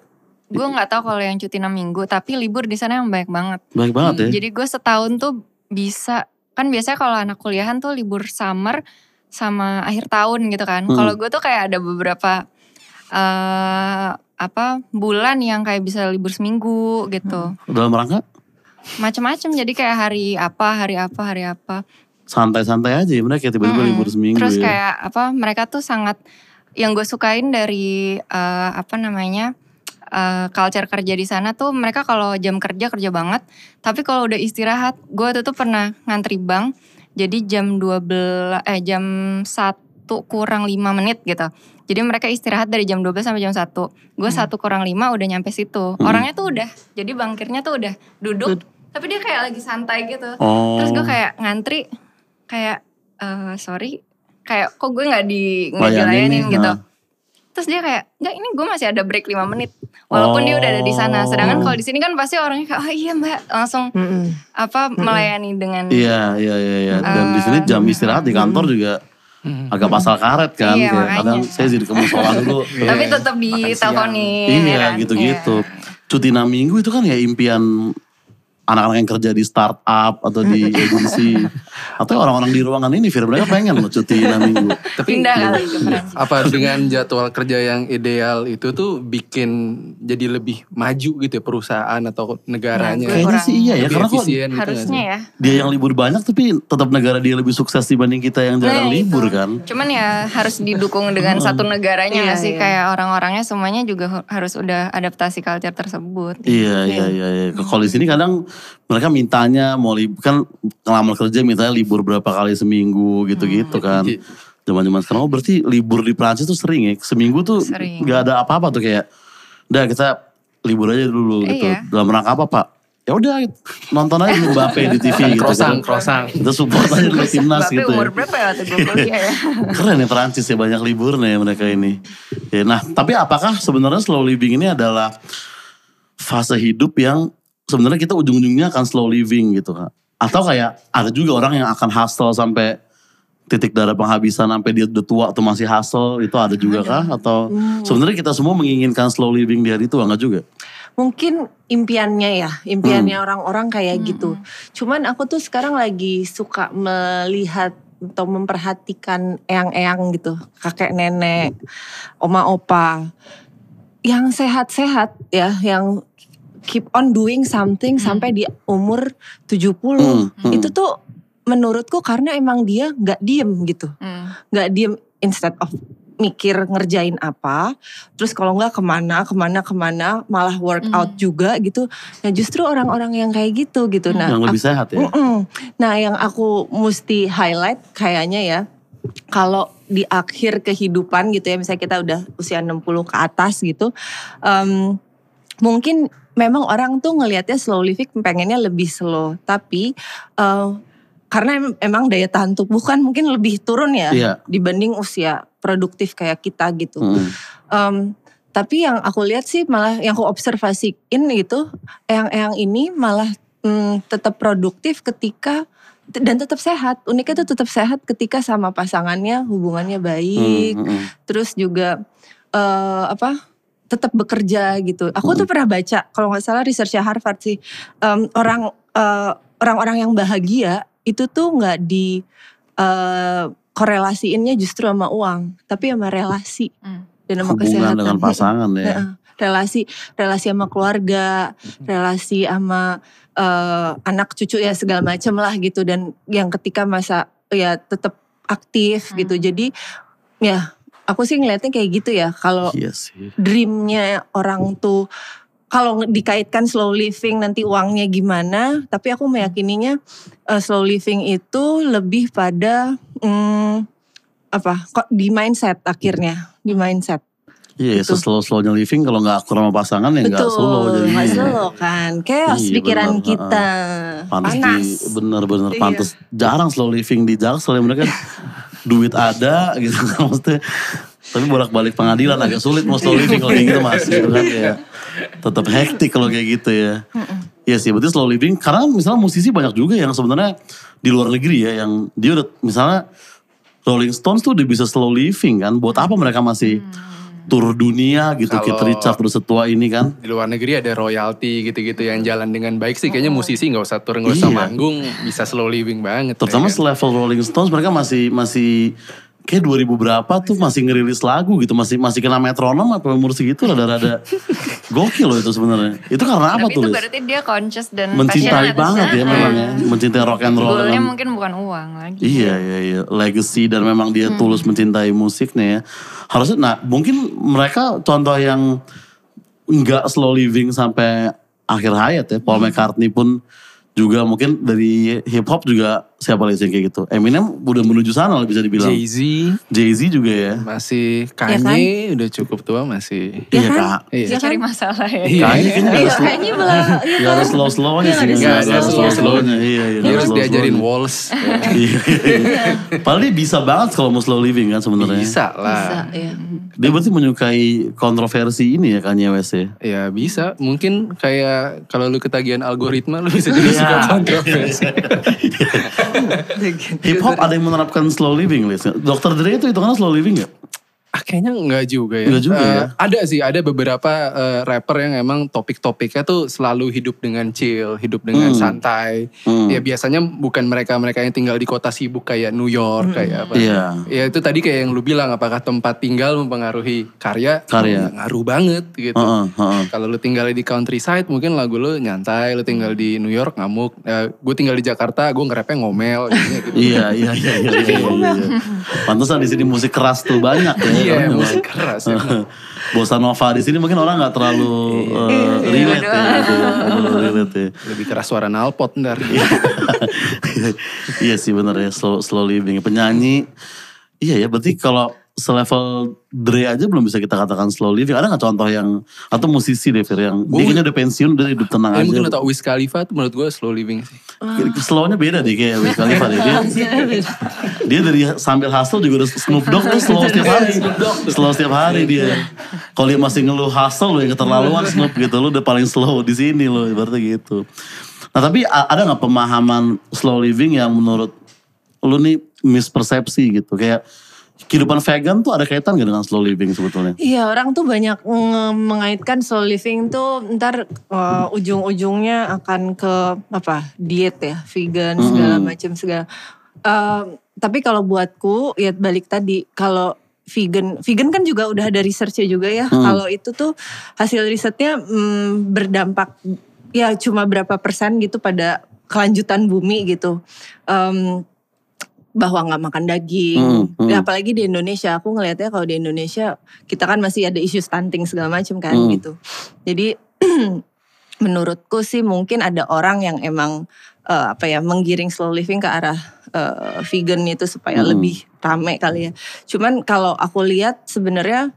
gue nggak tahu kalau yang cuti 6 minggu, tapi libur di sana yang banyak banget. Baik banget ya. Jadi gue setahun tuh bisa kan biasanya kalau anak kuliahan tuh libur summer sama akhir tahun gitu kan. Hmm. Kalau gue tuh kayak ada beberapa eh apa bulan yang kayak bisa libur seminggu gitu. Dalam rangka Macam-macam jadi kayak hari apa, hari apa, hari apa. santai-santai aja mereka tiba-tiba Mm-mm. libur seminggu Terus ya. kayak apa mereka tuh sangat yang gue sukain dari eh, apa namanya eh, culture kerja di sana tuh mereka kalau jam kerja kerja banget, tapi kalau udah istirahat, gue tuh tuh pernah ngantri bank, jadi jam 12 eh jam 1 kurang 5 menit gitu. Jadi mereka istirahat dari jam 12 sampai jam 1. Gue satu kurang 5 udah nyampe situ. Orangnya tuh udah, jadi bankirnya tuh udah duduk, tapi dia kayak lagi santai gitu. Oh. Terus gue kayak ngantri, kayak eh sorry, kayak kok gue nggak di nggak Layanin dilayanin gitu. nah. Terus dia kayak, enggak ini gue masih ada break 5 menit. Walaupun dia udah ada di sana. Sedangkan Oh. kalau di sini kan pasti orangnya kayak, oh iya mbak, langsung Mm-mm. apa melayani dengan Iya, iya, iya, iya. Dan di Eh, sini jam istirahat di kantor juga agak pasal karet kan. Iya, Kayak kadang saya jadi ke musola [laughs] dulu. tapi tetap diteleponin. ya Iya kan? gitu-gitu. Iya. Cuti 6 minggu itu kan ya impian anak-anak yang kerja di startup atau di agensi atau orang-orang di ruangan ini Fir mereka pengen loh cuti [laughs] 6 minggu. Tapi Pindah kali ke Perancis. apa dengan jadwal kerja yang ideal itu tuh bikin jadi lebih maju gitu ya perusahaan atau negaranya. Nah, Kayaknya sih iya ya karena kok gitu Harusnya sih? ya. dia yang libur banyak tapi tetap negara dia lebih sukses dibanding kita yang jarang Nah, libur itu. kan. Cuman ya harus didukung dengan satu negaranya Iya, sih? iya. Kayak orang-orangnya semuanya juga harus udah adaptasi culture tersebut. Iya iya iya. iya. Kalau di sini kadang mereka mintanya mau libur kan ngelamar kerja mintanya libur berapa kali seminggu gitu-gitu kan. Iya. Zaman-zaman sekarang oh berarti libur di Prancis tuh sering ya. Seminggu tuh Sering. nggak ada apa-apa tuh kayak udah kita libur aja dulu gitu. Iya. Dalam rangka apa, Pak? Ya udah nonton aja Mbappe di TV gitu. Croissant, kan. croissant. Kita support aja dulu timnas gitu ya. umur berapa ya waktu kuliah ya? [laughs] Keren ya Perancis ya banyak liburnya ya mereka ini. Ya, nah tapi apakah sebenarnya slow living ini adalah fase hidup yang sebenarnya kita ujung-ujungnya akan slow living gitu kak? Atau kayak ada juga orang yang akan hustle sampai titik darah penghabisan sampai dia udah tua atau masih hustle itu ada juga kah? Atau sebenarnya kita semua menginginkan slow living di hari tua nggak juga? Mungkin impiannya ya, impiannya orang-orang kayak gitu. Cuman aku tuh sekarang lagi suka melihat atau memperhatikan eyang-eyang gitu, kakek nenek, oma opa, yang sehat-sehat ya, yang keep on doing something sampai di umur 70. Hmm, hmm. Itu tuh menurutku karena emang dia nggak diem gitu Hmm. nggak diem instead of mikir ngerjain apa terus kalau nggak ke mana ke mana ke mana malah workout juga gitu nah justru orang-orang yang kayak gitu gitu nah yang lebih sehat ya? Mm-mm. Nah, yang aku mesti highlight kayaknya ya, kalau di akhir kehidupan gitu ya, misalnya kita udah usia 60 ke atas gitu, em, mungkin memang orang tuh ngelihatnya slow living pengennya lebih slow, tapi eh, karena em- emang daya tahan tubuh kan mungkin lebih turun ya Iya. dibanding usia produktif kayak kita gitu. Hmm. Em, tapi yang aku lihat sih malah yang aku observasiin gitu, yang-yang ini malah mm, tetap produktif ketika dan tetap sehat. Uniknya tuh tetap sehat ketika sama pasangannya hubungannya baik, Hmm, hmm, hmm. terus juga eh, apa? Tetap bekerja gitu. Aku tuh pernah baca kalau nggak salah researchnya Harvard sih em, orang eh, orang-orang yang bahagia itu tuh nggak di eh, korelasiinnya justru sama uang, tapi sama relasi Hmm. dan sama Hubungan kesehatan. dengan pasangan ya. Heeh. relasi relasi sama keluarga, relasi sama eh, anak cucu ya segala macam lah gitu dan yang ketika masa ya tetap aktif Hmm. gitu. Jadi ya aku sih ngeliatnya kayak gitu ya. Kalau Iya sih. dreamnya orang tuh kalau dikaitkan slow living nanti uangnya gimana, tapi aku meyakininya eh, slow living itu lebih pada hmm, apa? Kok di mindset akhirnya, di mindset. Iya, Gitu. seslow-slownya living kalau nggak akur sama pasangan ya nggak slow Betul, jadi. nggak slow kan. Chaos Iya, pikiran benar, kita. Pantes Panas. di bener-bener Iya. jarang slow living di Jaksel ya mereka [laughs] duit ada gitu kan [laughs] maksudnya. Tapi bolak-balik pengadilan agak sulit mau slow living kalau kayak gitu mas gitu kan ya. Tetap hektik kalau kayak gitu ya. Iya sih, berarti slow living karena misalnya musisi banyak juga yang sebenarnya di luar negeri ya yang dia udah misalnya Rolling Stones tuh udah bisa slow living kan. Buat apa mereka masih tur dunia gitu Kalau- Keith Richards udah setua ini kan. Di luar negeri ada royalti gitu-gitu yang jalan dengan baik sih. Kayaknya musisi nggak usah tur, nggak usah Iya. manggung, bisa slow living banget. Terutama ya kan? selevel Rolling Stones mereka masih masih kayak 2000 berapa tuh masih ngerilis lagu gitu, masih masih kena metronom apa umur segitu rada-rada [laughs] gokil loh itu sebenarnya. Itu karena apa tuh? itu berarti dia conscious dan Mencintai banget ya memang ya, mencintai rock and roll. Goalnya mungkin bukan uang lagi. Iya iya iya legacy dan memang dia tulus mencintai musiknya ya. Harusnya nah mungkin mereka contoh yang nggak slow living sampai akhir hayat ya. Paul McCartney pun juga mungkin dari hip hop juga siapa lagi yang kayak gitu. Eminem udah menuju sana lah bisa dibilang. Jay Z Jay Z juga ya. masih kan? Kanye udah cukup tua masih. Iya kan? kak. Iya. Cari masalah ya. Iya. Kayaknya kayaknya nggak Iya, ada slow, kayaknya malah [laughs] iya nggak ada kan? slow slownya Iya, sih. nggak ada Nggak ada slow-slownya. Iya iya. Dia harus slow diajarin walls. Iya. [laughs] iya. Padahal dia bisa banget kalau mau slow living kan sebenarnya. Bisa lah. Bisa, iya. Dia berarti menyukai kontroversi ini ya Kanye West ya. Ya bisa, mungkin kayak kalau lu ketagihan algoritma lu bisa jadi suka kontroversi. [laughs] Hip hop ada yang menerapkan slow living, Liz. Dr. Dre itu hitungannya slow living gak? Ah, kayaknya enggak juga ya. Enggak juga Eh, ya? Ada sih, ada beberapa eh, rapper yang emang topik-topiknya tuh selalu hidup dengan chill, hidup dengan Hmm. santai. Hmm. Ya biasanya bukan mereka-mereka yang tinggal di kota sibuk kayak New York, kayak apa. Iya. Ya itu tadi kayak yang lu bilang, apakah tempat tinggal mempengaruhi karya? Karya. Oh, ngaruh banget gitu. Heeh, heeh. Kalau lu tinggal di countryside mungkin lagu lu nyantai, lu tinggal di New York ngamuk. gue tinggal di Jakarta, gue nge-rapnya ngomel gitu. Iya, iya, iya, iya, iya, iya, iya. [laughs] Pantesan di sini musik keras tuh banyak ya. Iya, Karena musik keras [laughs] emang. Bossa Nova di sini mungkin orang nggak terlalu Iya. eh, relate ya, gitu. Terlalu relate ya. Lebih keras suara nalpot ntar. [laughs] [laughs] iya sih bener ya slow slow living penyanyi iya ya berarti kalau selevel Dre aja belum bisa kita katakan slow living. Ada nggak contoh yang atau musisi deh Fir yang dia Gua- kayaknya udah pensiun udah hidup tenang aja. mungkin lo tau Wiz Khalifa tuh menurut gue slow living sih. slownya beda deh kayak Wiz Khalifa deh. Dia dia dari sambil hustle juga udah Snoop Dogg tuh slow setiap hari. Slow setiap hari dia. Kalau dia masih ngeluh hustle loh yang keterlaluan Snoop gitu lu udah paling slow di sini loh ibaratnya gitu. Nah tapi ada nggak pemahaman slow living yang menurut lu nih mispersepsi gitu? Kayak kehidupan vegan tuh ada kaitan gak dengan slow living sebetulnya Iya orang tuh banyak mengaitkan slow living tuh ntar uh, ujung-ujungnya akan ke apa diet ya vegan segala Mm-mm. macam segala. Um, tapi kalau buatku ya balik tadi kalau vegan vegan kan juga udah ada researchnya juga ya. Hmm. Kalau itu tuh hasil risetnya mm, berdampak ya cuma berapa persen gitu pada kelanjutan bumi gitu. Um, bahwa nggak makan daging. Hmm, hmm. Ya, apalagi di Indonesia, aku ngelihatnya kalau di Indonesia kita kan masih ada isu stunting segala macam kan Hmm. gitu. Jadi [clears throat] menurutku sih mungkin ada orang yang emang eh, apa ya menggiring slow living ke arah eh, vegan itu supaya Hmm. lebih rame kali ya. Cuman kalau aku lihat sebenarnya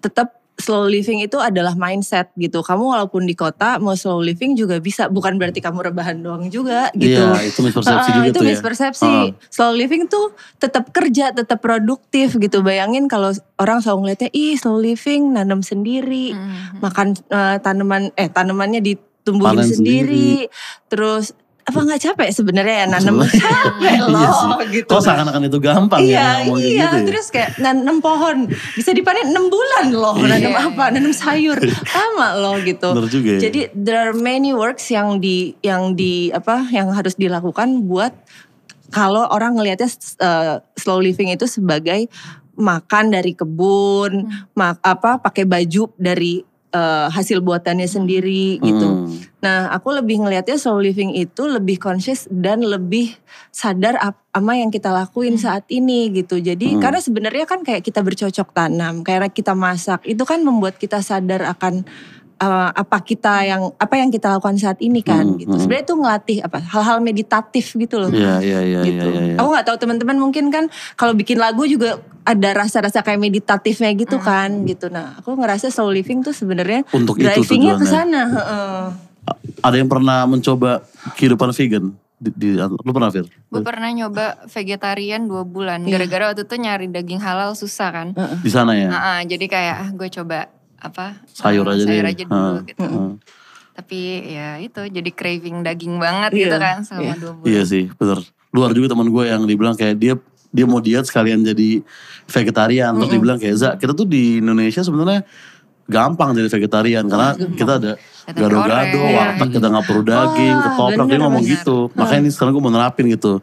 tetap slow living itu adalah mindset gitu. Kamu walaupun di kota mau slow living juga bisa, bukan berarti kamu rebahan doang juga gitu. Iya itu mispersepsi Ah, juga itu tuh ya mispersepsi. Ah. Slow living tuh tetap kerja, tetap produktif gitu. Bayangin kalau orang selalu ngeliatnya, ih slow living nanam sendiri, Hmm. makan eh, tanaman, eh tanamannya ditumbuhin Panen sendiri. Terus apa nggak capek sebenarnya ya nanam [laughs] capek Iya loh sih. gitu. Kok seakan-akan itu gampang Iya, ya ngomong kayak iya. gitu ya? Terus kayak nanam pohon bisa dipanen 6 bulan loh. Iya. Nanam apa? Nanam sayur. [laughs] Lama loh gitu. Juga ya. Jadi there are many works yang di yang di apa yang harus dilakukan buat kalau orang ngelihatnya uh, slow living itu sebagai makan dari kebun, mak apa pakai baju dari uh, hasil buatannya sendiri gitu. Hmm. Nah, aku lebih ngelihatnya slow living itu lebih conscious dan lebih sadar ap- sama yang kita lakuin saat ini gitu. Jadi Hmm. karena sebenarnya kan kayak kita bercocok tanam, kayak kita masak, itu kan membuat kita sadar akan uh, apa kita yang apa yang kita lakukan saat ini kan Hmm, gitu. hmm. Sebenarnya itu ngelatih apa hal-hal meditatif gitu loh. Iya iya iya gitu. iya iya. Aku nggak tahu teman-teman mungkin kan kalau bikin lagu juga ada rasa-rasa kayak meditatifnya gitu kan gitu. Nah, aku ngerasa slow living tuh sebenarnya drivingnya ke sana. heeh. Ada yang pernah mencoba kehidupan vegan? Di, di, lu pernah Fir? Gue pernah nyoba vegetarian dua bulan. Iya. Gara-gara waktu itu nyari daging halal susah kan. Di sana ya? Nah, ah, jadi kayak ah, gue coba apa Sayur aja sayur deh. aja dulu gitu. ah. Tapi ya itu jadi craving daging banget Iya, gitu kan selama iya. dua bulan. Iya sih bener. Luar juga teman gue yang dibilang kayak dia dia mau diet sekalian jadi vegetarian. Terus dibilang kayak Za, kita tuh di Indonesia sebenarnya gampang jadi vegetarian karena kita ada gado-gado, goreng. warteg kita nggak perlu daging, Wah, ketoprak dia ngomong bener. gitu. Makanya ini sekarang gue mau nerapin gitu.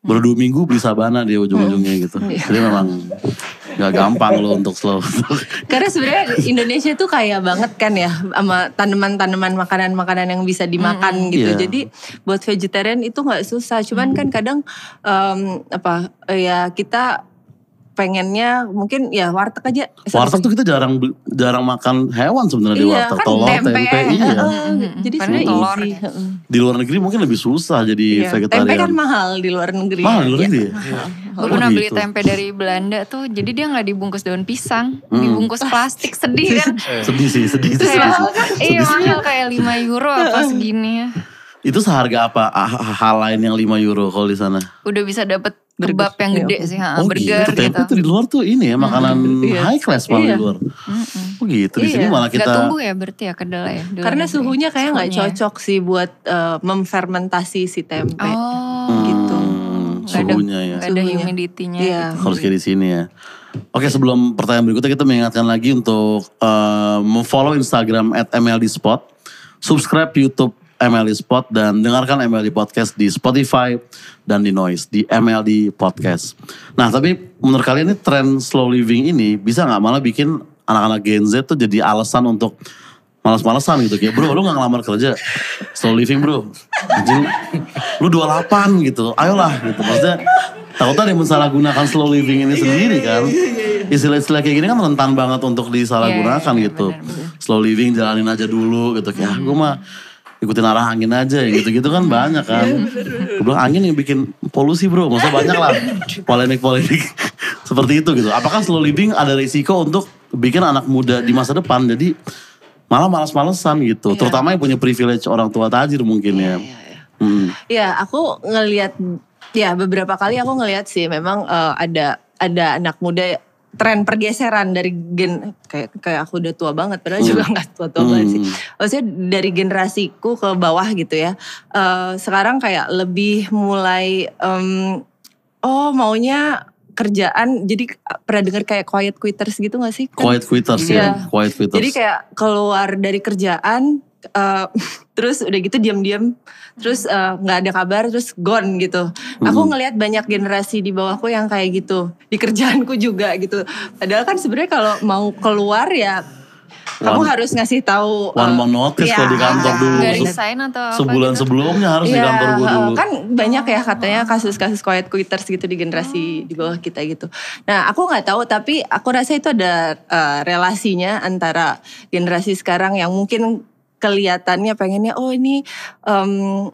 Baru dua minggu beli sabana dia ujung-ujungnya gitu. Iya. Jadi memang gak gampang loh untuk slow. [laughs] Karena sebenarnya Indonesia tuh kaya banget kan ya sama tanaman-tanaman makanan-makanan yang bisa dimakan gitu. Iya. Jadi buat vegetarian itu nggak susah. Cuman kan kadang em, apa ya kita pengennya mungkin ya warteg aja. warteg tuh kita jarang beli- jarang makan hewan sebenarnya di Iya warteg. kan Telur, tempe, iya. Heeh, Jadi sebenarnya telur. Di luar negeri mungkin lebih susah jadi Iya. Tempe vegetarian. kan mahal di luar negeri. Mahal di luar Iya. negeri ya? Gue Oh, pernah beli gitu. tempe dari Belanda tuh, jadi dia nggak dibungkus daun pisang, Hmm. dibungkus plastik sedih kan? [laughs] Sedih sih, sedih sih. Sedih sih. iya mahal kayak 5 euro apa segini ya. Itu seharga apa ah, hal lain yang 5 euro kalau di sana? Udah bisa dapet. Kebab yang gede sih, ha, Oh burger gitu, tempe gitu. tuh di luar tuh ini ya makanan Iya. high class malah Iya. di luar. Mm-mm. Oh gitu, di sini Iya. malah Gak kita tumbuh ya berarti ya kedelai ya? Karena suhunya kayak nggak Suhunya cocok sih buat eh, memfermentasi si tempe. Oh, gitu. Hmm, suhunya ya. Gak ada humidity-nya Iya. gitu. Harus kayak di sini ya. Oke sebelum pertanyaan berikutnya kita mengingatkan lagi untuk eh, memfollow Instagram at MLD Spot, subscribe YouTube MLD Spot dan dengarkan MLD Podcast di Spotify dan di Noise di MLD Podcast. Nah tapi menurut kalian ini tren slow living ini bisa nggak malah bikin anak-anak Gen Z tuh jadi alasan untuk malas-malesan gitu? Kayak bro lu gak ngelamar kerja. Slow living bro. Anjing lu 28 gitu. Ayolah gitu. Maksudnya takutnya ada yang mensalahgunakan slow living ini sendiri kan? istilah-istilah kayak gini kan rentan banget untuk disalahgunakan Iya, iya, gitu. slow living jalanin aja dulu gitu. Kayak ah, gue mah ikutin arah angin aja gitu-gitu kan banyak kan. Gue bilang angin yang bikin polusi bro. Maksudnya [laughs] banyak lah polemik-polemik [laughs] seperti itu gitu. Apakah slow living ada risiko untuk bikin anak muda di masa depan? Jadi malah malas-malesan gitu. Iya. terutama yang punya privilege orang tua tajir mungkin ya. Hmm. Ya, aku ngelihat ya beberapa kali aku ngelihat sih memang eh, ada ada anak muda tren pergeseran dari gen kayak kayak aku udah tua banget padahal Hmm. juga nggak tua-tua banget sih. Hmm. Maksudnya dari generasiku ke bawah gitu ya. Eh, sekarang kayak lebih mulai em, oh maunya kerjaan jadi pernah dengar kayak quiet quitters gitu gak sih? Kan quiet quitters ya Iya. quiet quitters Jadi kayak keluar dari kerjaan, eh, [laughs] terus udah gitu diam-diam, terus eh, nggak ada kabar, terus gone gitu. Aku Hmm. ngelihat banyak generasi di bawahku yang kayak gitu, di kerjaanku juga gitu. Padahal kan sebenarnya kalau mau keluar ya, kamu One- harus ngasih tahu. one eh, month notice ya, kalau di kantor dulu atau apa sebulan gitu? sebelumnya harus di Iya, kantor gue dulu Kan banyak ya katanya kasus-kasus quiet quitters gitu di generasi di bawah kita gitu. Nah aku nggak tahu tapi aku rasa itu ada eh, relasinya antara generasi sekarang yang mungkin kelihatannya pengennya oh ini em,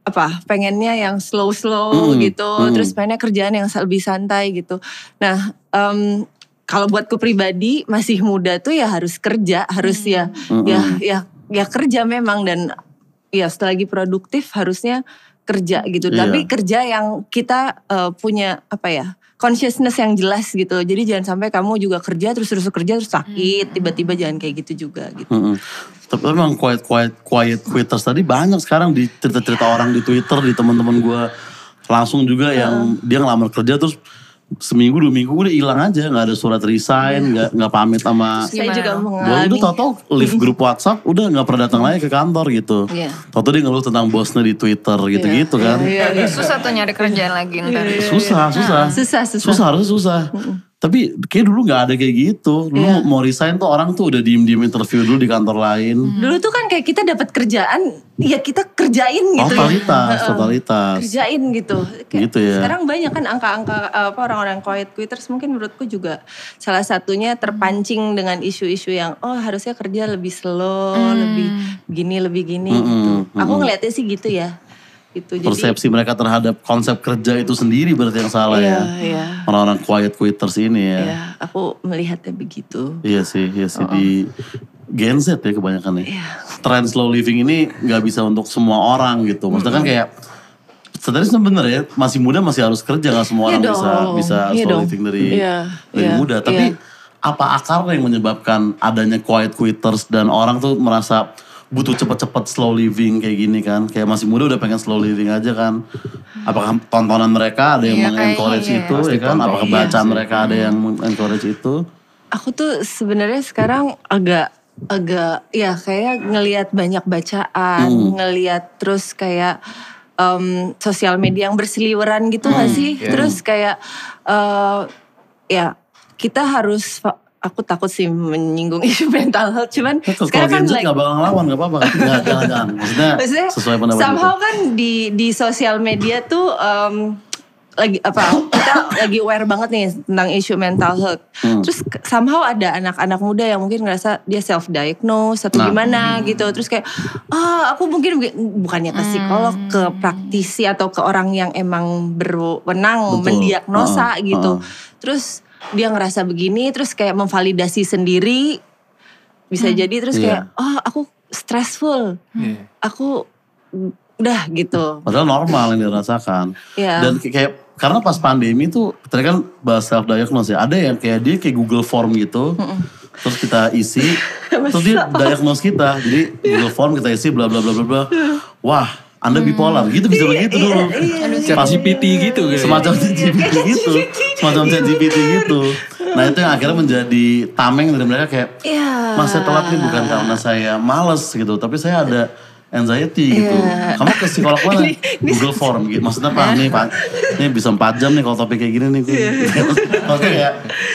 apa pengennya yang slow slow Hmm, gitu, hmm. terus pengennya kerjaan yang lebih santai gitu. Nah em, kalau buatku pribadi masih muda tuh ya harus kerja, harus ya Mm-mm. ya ya ya kerja memang dan ya setelah lagi produktif harusnya kerja gitu. Iya. Tapi kerja yang kita eh, punya apa ya? consciousness yang jelas gitu. Jadi jangan sampai kamu juga kerja terus terus kerja terus sakit, tiba-tiba jangan kayak gitu juga gitu. Mm-mm. Tapi memang quiet quiet quiet quitters tadi banyak sekarang di cerita-cerita orang di Twitter di teman-teman gue langsung juga yang dia ngelamar kerja terus seminggu dua minggu udah hilang aja nggak ada surat resign nggak nggak pamit sama Saya juga mengalami. udah tau-tau live grup WhatsApp udah nggak pernah datang lagi ke kantor gitu. Iya. Tau-tau dia ngeluh tentang bosnya di Twitter gitu-gitu kan. Iya, iya. Susah tuh nyari kerjaan lagi ntar. Susah, susah. Susah, susah. Susah harusnya susah. Tapi kayak dulu nggak ada kayak gitu. Dulu Iya. mau resign tuh orang tuh udah diem-diem interview dulu di kantor lain. Dulu tuh kan kayak kita dapat kerjaan, ya kita kerjain gitu ya. Totalitas, Heeh. totalitas. Kerjain gitu. Kayak Gitu ya. Sekarang banyak kan angka-angka apa orang-orang quiet quitters mungkin menurutku juga salah satunya terpancing dengan isu-isu yang oh harusnya kerja lebih slow, lebih gini, lebih gini Mm-mm, gitu. Aku mm-mm. ngeliatnya sih gitu ya. Jadi Persepsi mereka terhadap konsep kerja itu sendiri berarti yang salah Iya, ya. iya. Orang-orang quiet quitters ini ya. ya, aku melihatnya begitu. Iya sih, iya sih di Gen Z ya kebanyakan ya. Iya. Tren slow living ini nggak bisa untuk semua orang gitu. Maksudnya kan kayak sebenarnya bener ya, masih muda masih harus kerja nggak semua Iya orang bisa dong, bisa iya slow dong. living dari Iya, dari iya, muda. Tapi iya. apa akarnya yang menyebabkan adanya quiet quitters dan orang tuh merasa butuh cepet-cepet slow living kayak gini kan? Kayak masih muda udah pengen slow living aja kan? Apakah tontonan mereka ada yang Iya, meng-encourage kayaknya itu ya kan? Apakah Iya bacaan mereka ada yang meng-encourage itu? Aku tuh sebenarnya sekarang agak agak ya kayak ngelihat banyak bacaan, Hmm. ngelihat terus kayak em, sosial media yang berseliweran gitu nggak sih? iya. Terus kayak eh, ya kita harus aku takut sih menyinggung [laughs] isu mental health cuman Kalau sekarang kan like gak bakal ngelawan gak apa-apa. [laughs] Nggak, jangan, jangan. Maksudnya, Maksudnya sesuai pendapat somehow gitu. kan di di sosial media tuh em, lagi apa kita lagi aware banget nih tentang isu mental health. Hmm. Terus somehow ada anak-anak muda yang mungkin ngerasa dia self diagnose atau Nah. gimana gitu. Terus kayak ah aku mungkin bukannya ke psikolog ke praktisi atau ke orang yang emang berwenang Betul. mendiagnosa Heeh, gitu. heeh. Terus dia ngerasa begini terus kayak memvalidasi sendiri bisa jadi terus Iya. kayak oh aku stressful Iya. aku udah gitu. Padahal normal yang dirasakan. Ya. Dan kayak- karena pas pandemi tuh tadi kan bahas self diagnose ya. Ada yang kayak dia kayak Google Form gitu. Terus kita isi, [laughs] terus dia diagnose kita. Jadi Google Form kita isi bla bla bla bla bla. [laughs] Wah, Anda bipolar. Gitu bisa begitu dulu. Chat Pas- GPT gitu kali. semacam ChatGPT gitu. Semacam ChatGPT gitu. Nah, itu yang akhirnya menjadi tameng dari mereka kayak Iya. Mas saya telat nih bukan karena saya males gitu, tapi saya ada anxiety gitu. Iya. Kamu ke psikolog mana? [laughs] Google Form gitu. Maksudnya Pak nih Pak, ini bisa 4 jam nih kalau topik kayak gini nih. Iya. [laughs] Maksudnya kayak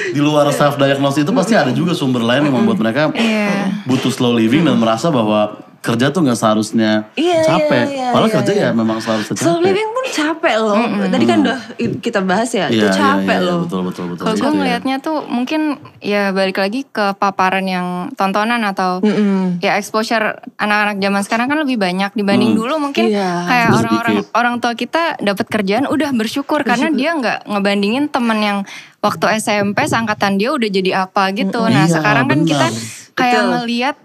di luar self diagnosis itu pasti ada juga sumber lain yang membuat mereka Iya. butuh slow living dan merasa bahwa kerja tuh nggak seharusnya Iya, capek. iya, iya, Padahal iya, kerja iya. ya memang seharusnya Slow capek. living pun capek loh. Tadi kan udah kita bahas ya, itu Iya, iya, capek iya, loh. Betul betul betul. Kalau Gitu gue ya. ngelihatnya tuh mungkin ya balik lagi ke paparan yang tontonan atau Mm-mm. ya exposure anak-anak zaman sekarang kan lebih banyak dibanding Hmm. dulu mungkin Iya. kayak orang-orang orang tua kita dapat kerjaan udah bersyukur, karena dia nggak ngebandingin temen yang waktu SMP seangkatan dia udah jadi apa gitu. Nah Iya, sekarang kan benar. kita kayak Betul. ngelihat ah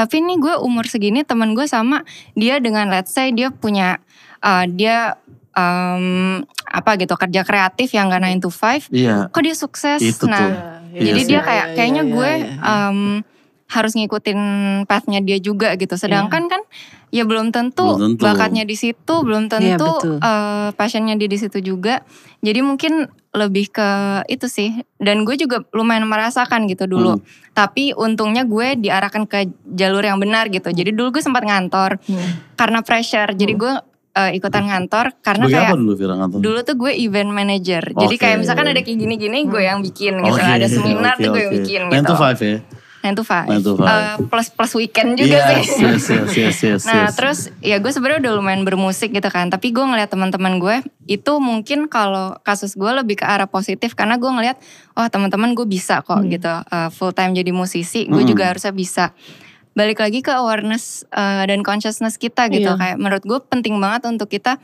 tapi nih gue umur segini temen gue sama dia dengan let's say dia punya uh, dia um, apa gitu kerja kreatif yang gak 9 to 5 Iya. kok dia sukses Itu nah tuh. Iya jadi sih. dia kayak Iya, kayaknya iya, gue iya, iya. um, harus ngikutin pathnya dia juga gitu sedangkan kan ya belum tentu, Belum tentu. bakatnya di situ belum Iya, tentu betul. eh, passionnya dia di situ juga jadi mungkin lebih ke itu sih dan gue juga lumayan merasakan gitu dulu Hmm. tapi untungnya gue diarahkan ke jalur yang benar gitu jadi dulu gue sempat ngantor Hmm. karena pressure jadi gue eh, ikutan ngantor karena Sebagai kayak apa dulu Vira ngantor? Dulu tuh gue event manager. Jadi Oke. kayak misalkan ada kayak gini-gini gue yang bikin gitu. Oke, Ada seminar oke, tuh gue yang oke. bikin Nine gitu. to five ya? 9 to 5. Nine to five. Eh, plus plus weekend juga yes, sih. yes, yes, yes, yes, [laughs] Nah yes. terus ya gue sebenarnya udah lumayan bermusik gitu kan. Tapi gue ngeliat teman-teman gue itu mungkin kalau kasus gue lebih ke arah positif karena gue ngeliat oh teman-teman gue bisa kok gitu full time jadi musisi. Gue Hmm. juga harusnya bisa. Balik lagi ke awareness eh, dan consciousness kita gitu. Iya. Kayak menurut gue penting banget untuk kita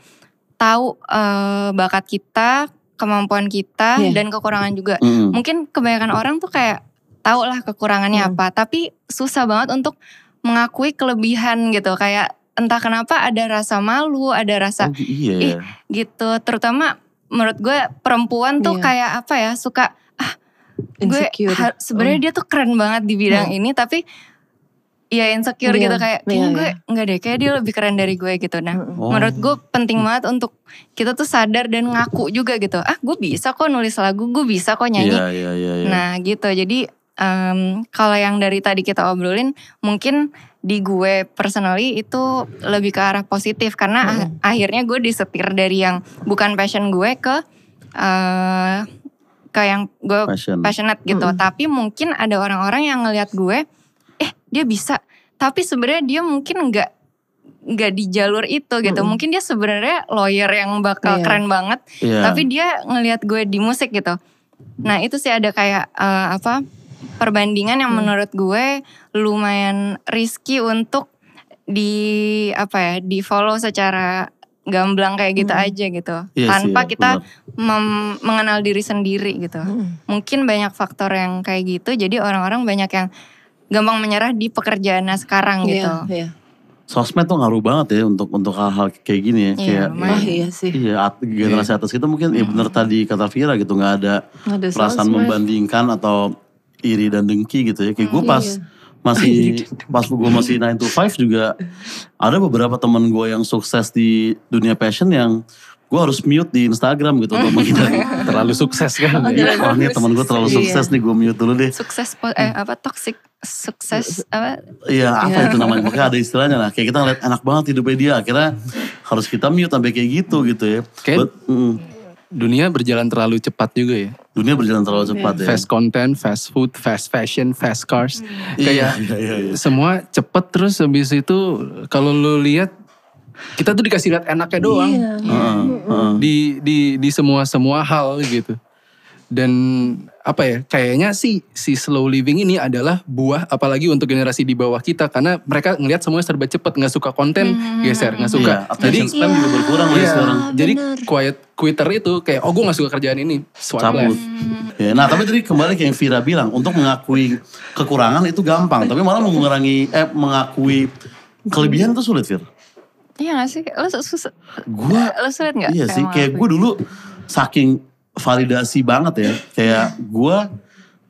tahu eh, bakat kita, kemampuan kita Iya. dan kekurangan juga. Mm-mm. Mungkin kebanyakan orang tuh kayak tahu lah kekurangannya Hmm. apa, tapi susah banget untuk mengakui kelebihan gitu. Kayak entah kenapa ada rasa malu, ada rasa Oh, iya. ih, gitu. Terutama menurut gue perempuan tuh Iya. kayak apa ya suka gue Insecure. har- sebenarnya dia tuh keren banget di bidang ini tapi ya insecure Iya, gitu kayak kayaknya iya. gue enggak deh kayak dia lebih keren dari gue gitu nah Oh. menurut gue penting banget untuk kita tuh sadar dan ngaku juga gitu ah gue bisa kok nulis lagu gue bisa kok nyanyi Iya, iya, iya. iya. Nah gitu jadi em, kalau yang dari tadi kita obrolin mungkin di gue personally itu lebih ke arah positif karena ah- akhirnya gue disetir dari yang bukan passion gue ke eh ke yang gue Passion. passionate gitu. Tapi mungkin ada orang-orang yang ngelihat gue, eh dia bisa. Tapi sebenarnya dia mungkin nggak nggak di jalur itu gitu. Mm-mm. Mungkin dia sebenarnya lawyer yang bakal Iya. keren banget Iya. tapi dia ngelihat gue di musik gitu. Nah itu sih ada kayak eh, apa perbandingan yang Hmm. menurut gue lumayan risky untuk di apa ya di follow secara gamblang kayak gitu Hmm. aja gitu Iya sih, tanpa ya, kita mem- mengenal diri sendiri gitu. Hmm. Mungkin banyak faktor yang kayak gitu jadi orang-orang banyak yang gampang menyerah di pekerjaannya sekarang gitu. Iya, iya. Sosmed tuh ngaruh banget ya untuk untuk hal-hal kayak gini ya. Iya, kayak. Oh iya sih. Iya, at- generasi atas kita mungkin ya bener tadi kata Vira gitu nggak ada Ada perasaan sosmed. membandingkan atau iri dan dengki gitu ya. Kayak gue pas Iya. masih [laughs] pas gue masih 9 to 5 juga ada beberapa teman gue yang sukses di dunia passion yang gue harus mute di Instagram gitu untuk [laughs] menghindari Terlalu sukses kan. Wah nih teman gue terlalu Iya. sukses nih gue mute dulu deh. Sukses eh apa toxic sukses apa Iya apa Iya. itu namanya Makanya ada istilahnya lah Kayak kita ngeliat enak banget hidupnya dia Akhirnya harus kita mute sampai kayak gitu gitu ya. Kayak- But, mm, Dunia berjalan terlalu cepat juga ya. dunia berjalan terlalu cepat ya. Fast content, fast food, fast fashion, fast cars. Kayak Iya, iya, iya. semua cepet terus habis itu kalau lu lihat kita tuh dikasih lihat enaknya doang Heeh, heeh. di di di semua semua hal gitu. Dan apa ya kayaknya sih si slow living ini adalah buah apalagi untuk generasi di bawah kita karena mereka ngelihat semuanya serba cepet nggak suka konten geser nggak suka Iya, attention jadi span juga berkurang lagi Iya, sekarang. jadi quiet quitter itu kayak oh gue gak suka kerjaan ini swipe cabut. Ya, nah tapi tadi kembali ke yang Vira bilang untuk mengakui kekurangan itu gampang, tapi malah mengurangi eh mengakui kelebihan itu sulit Vir. Iya gak sih? Lo susah. Gua lo sulit gak? Iya sih, kayak gue dulu saking validasi banget ya, kayak gue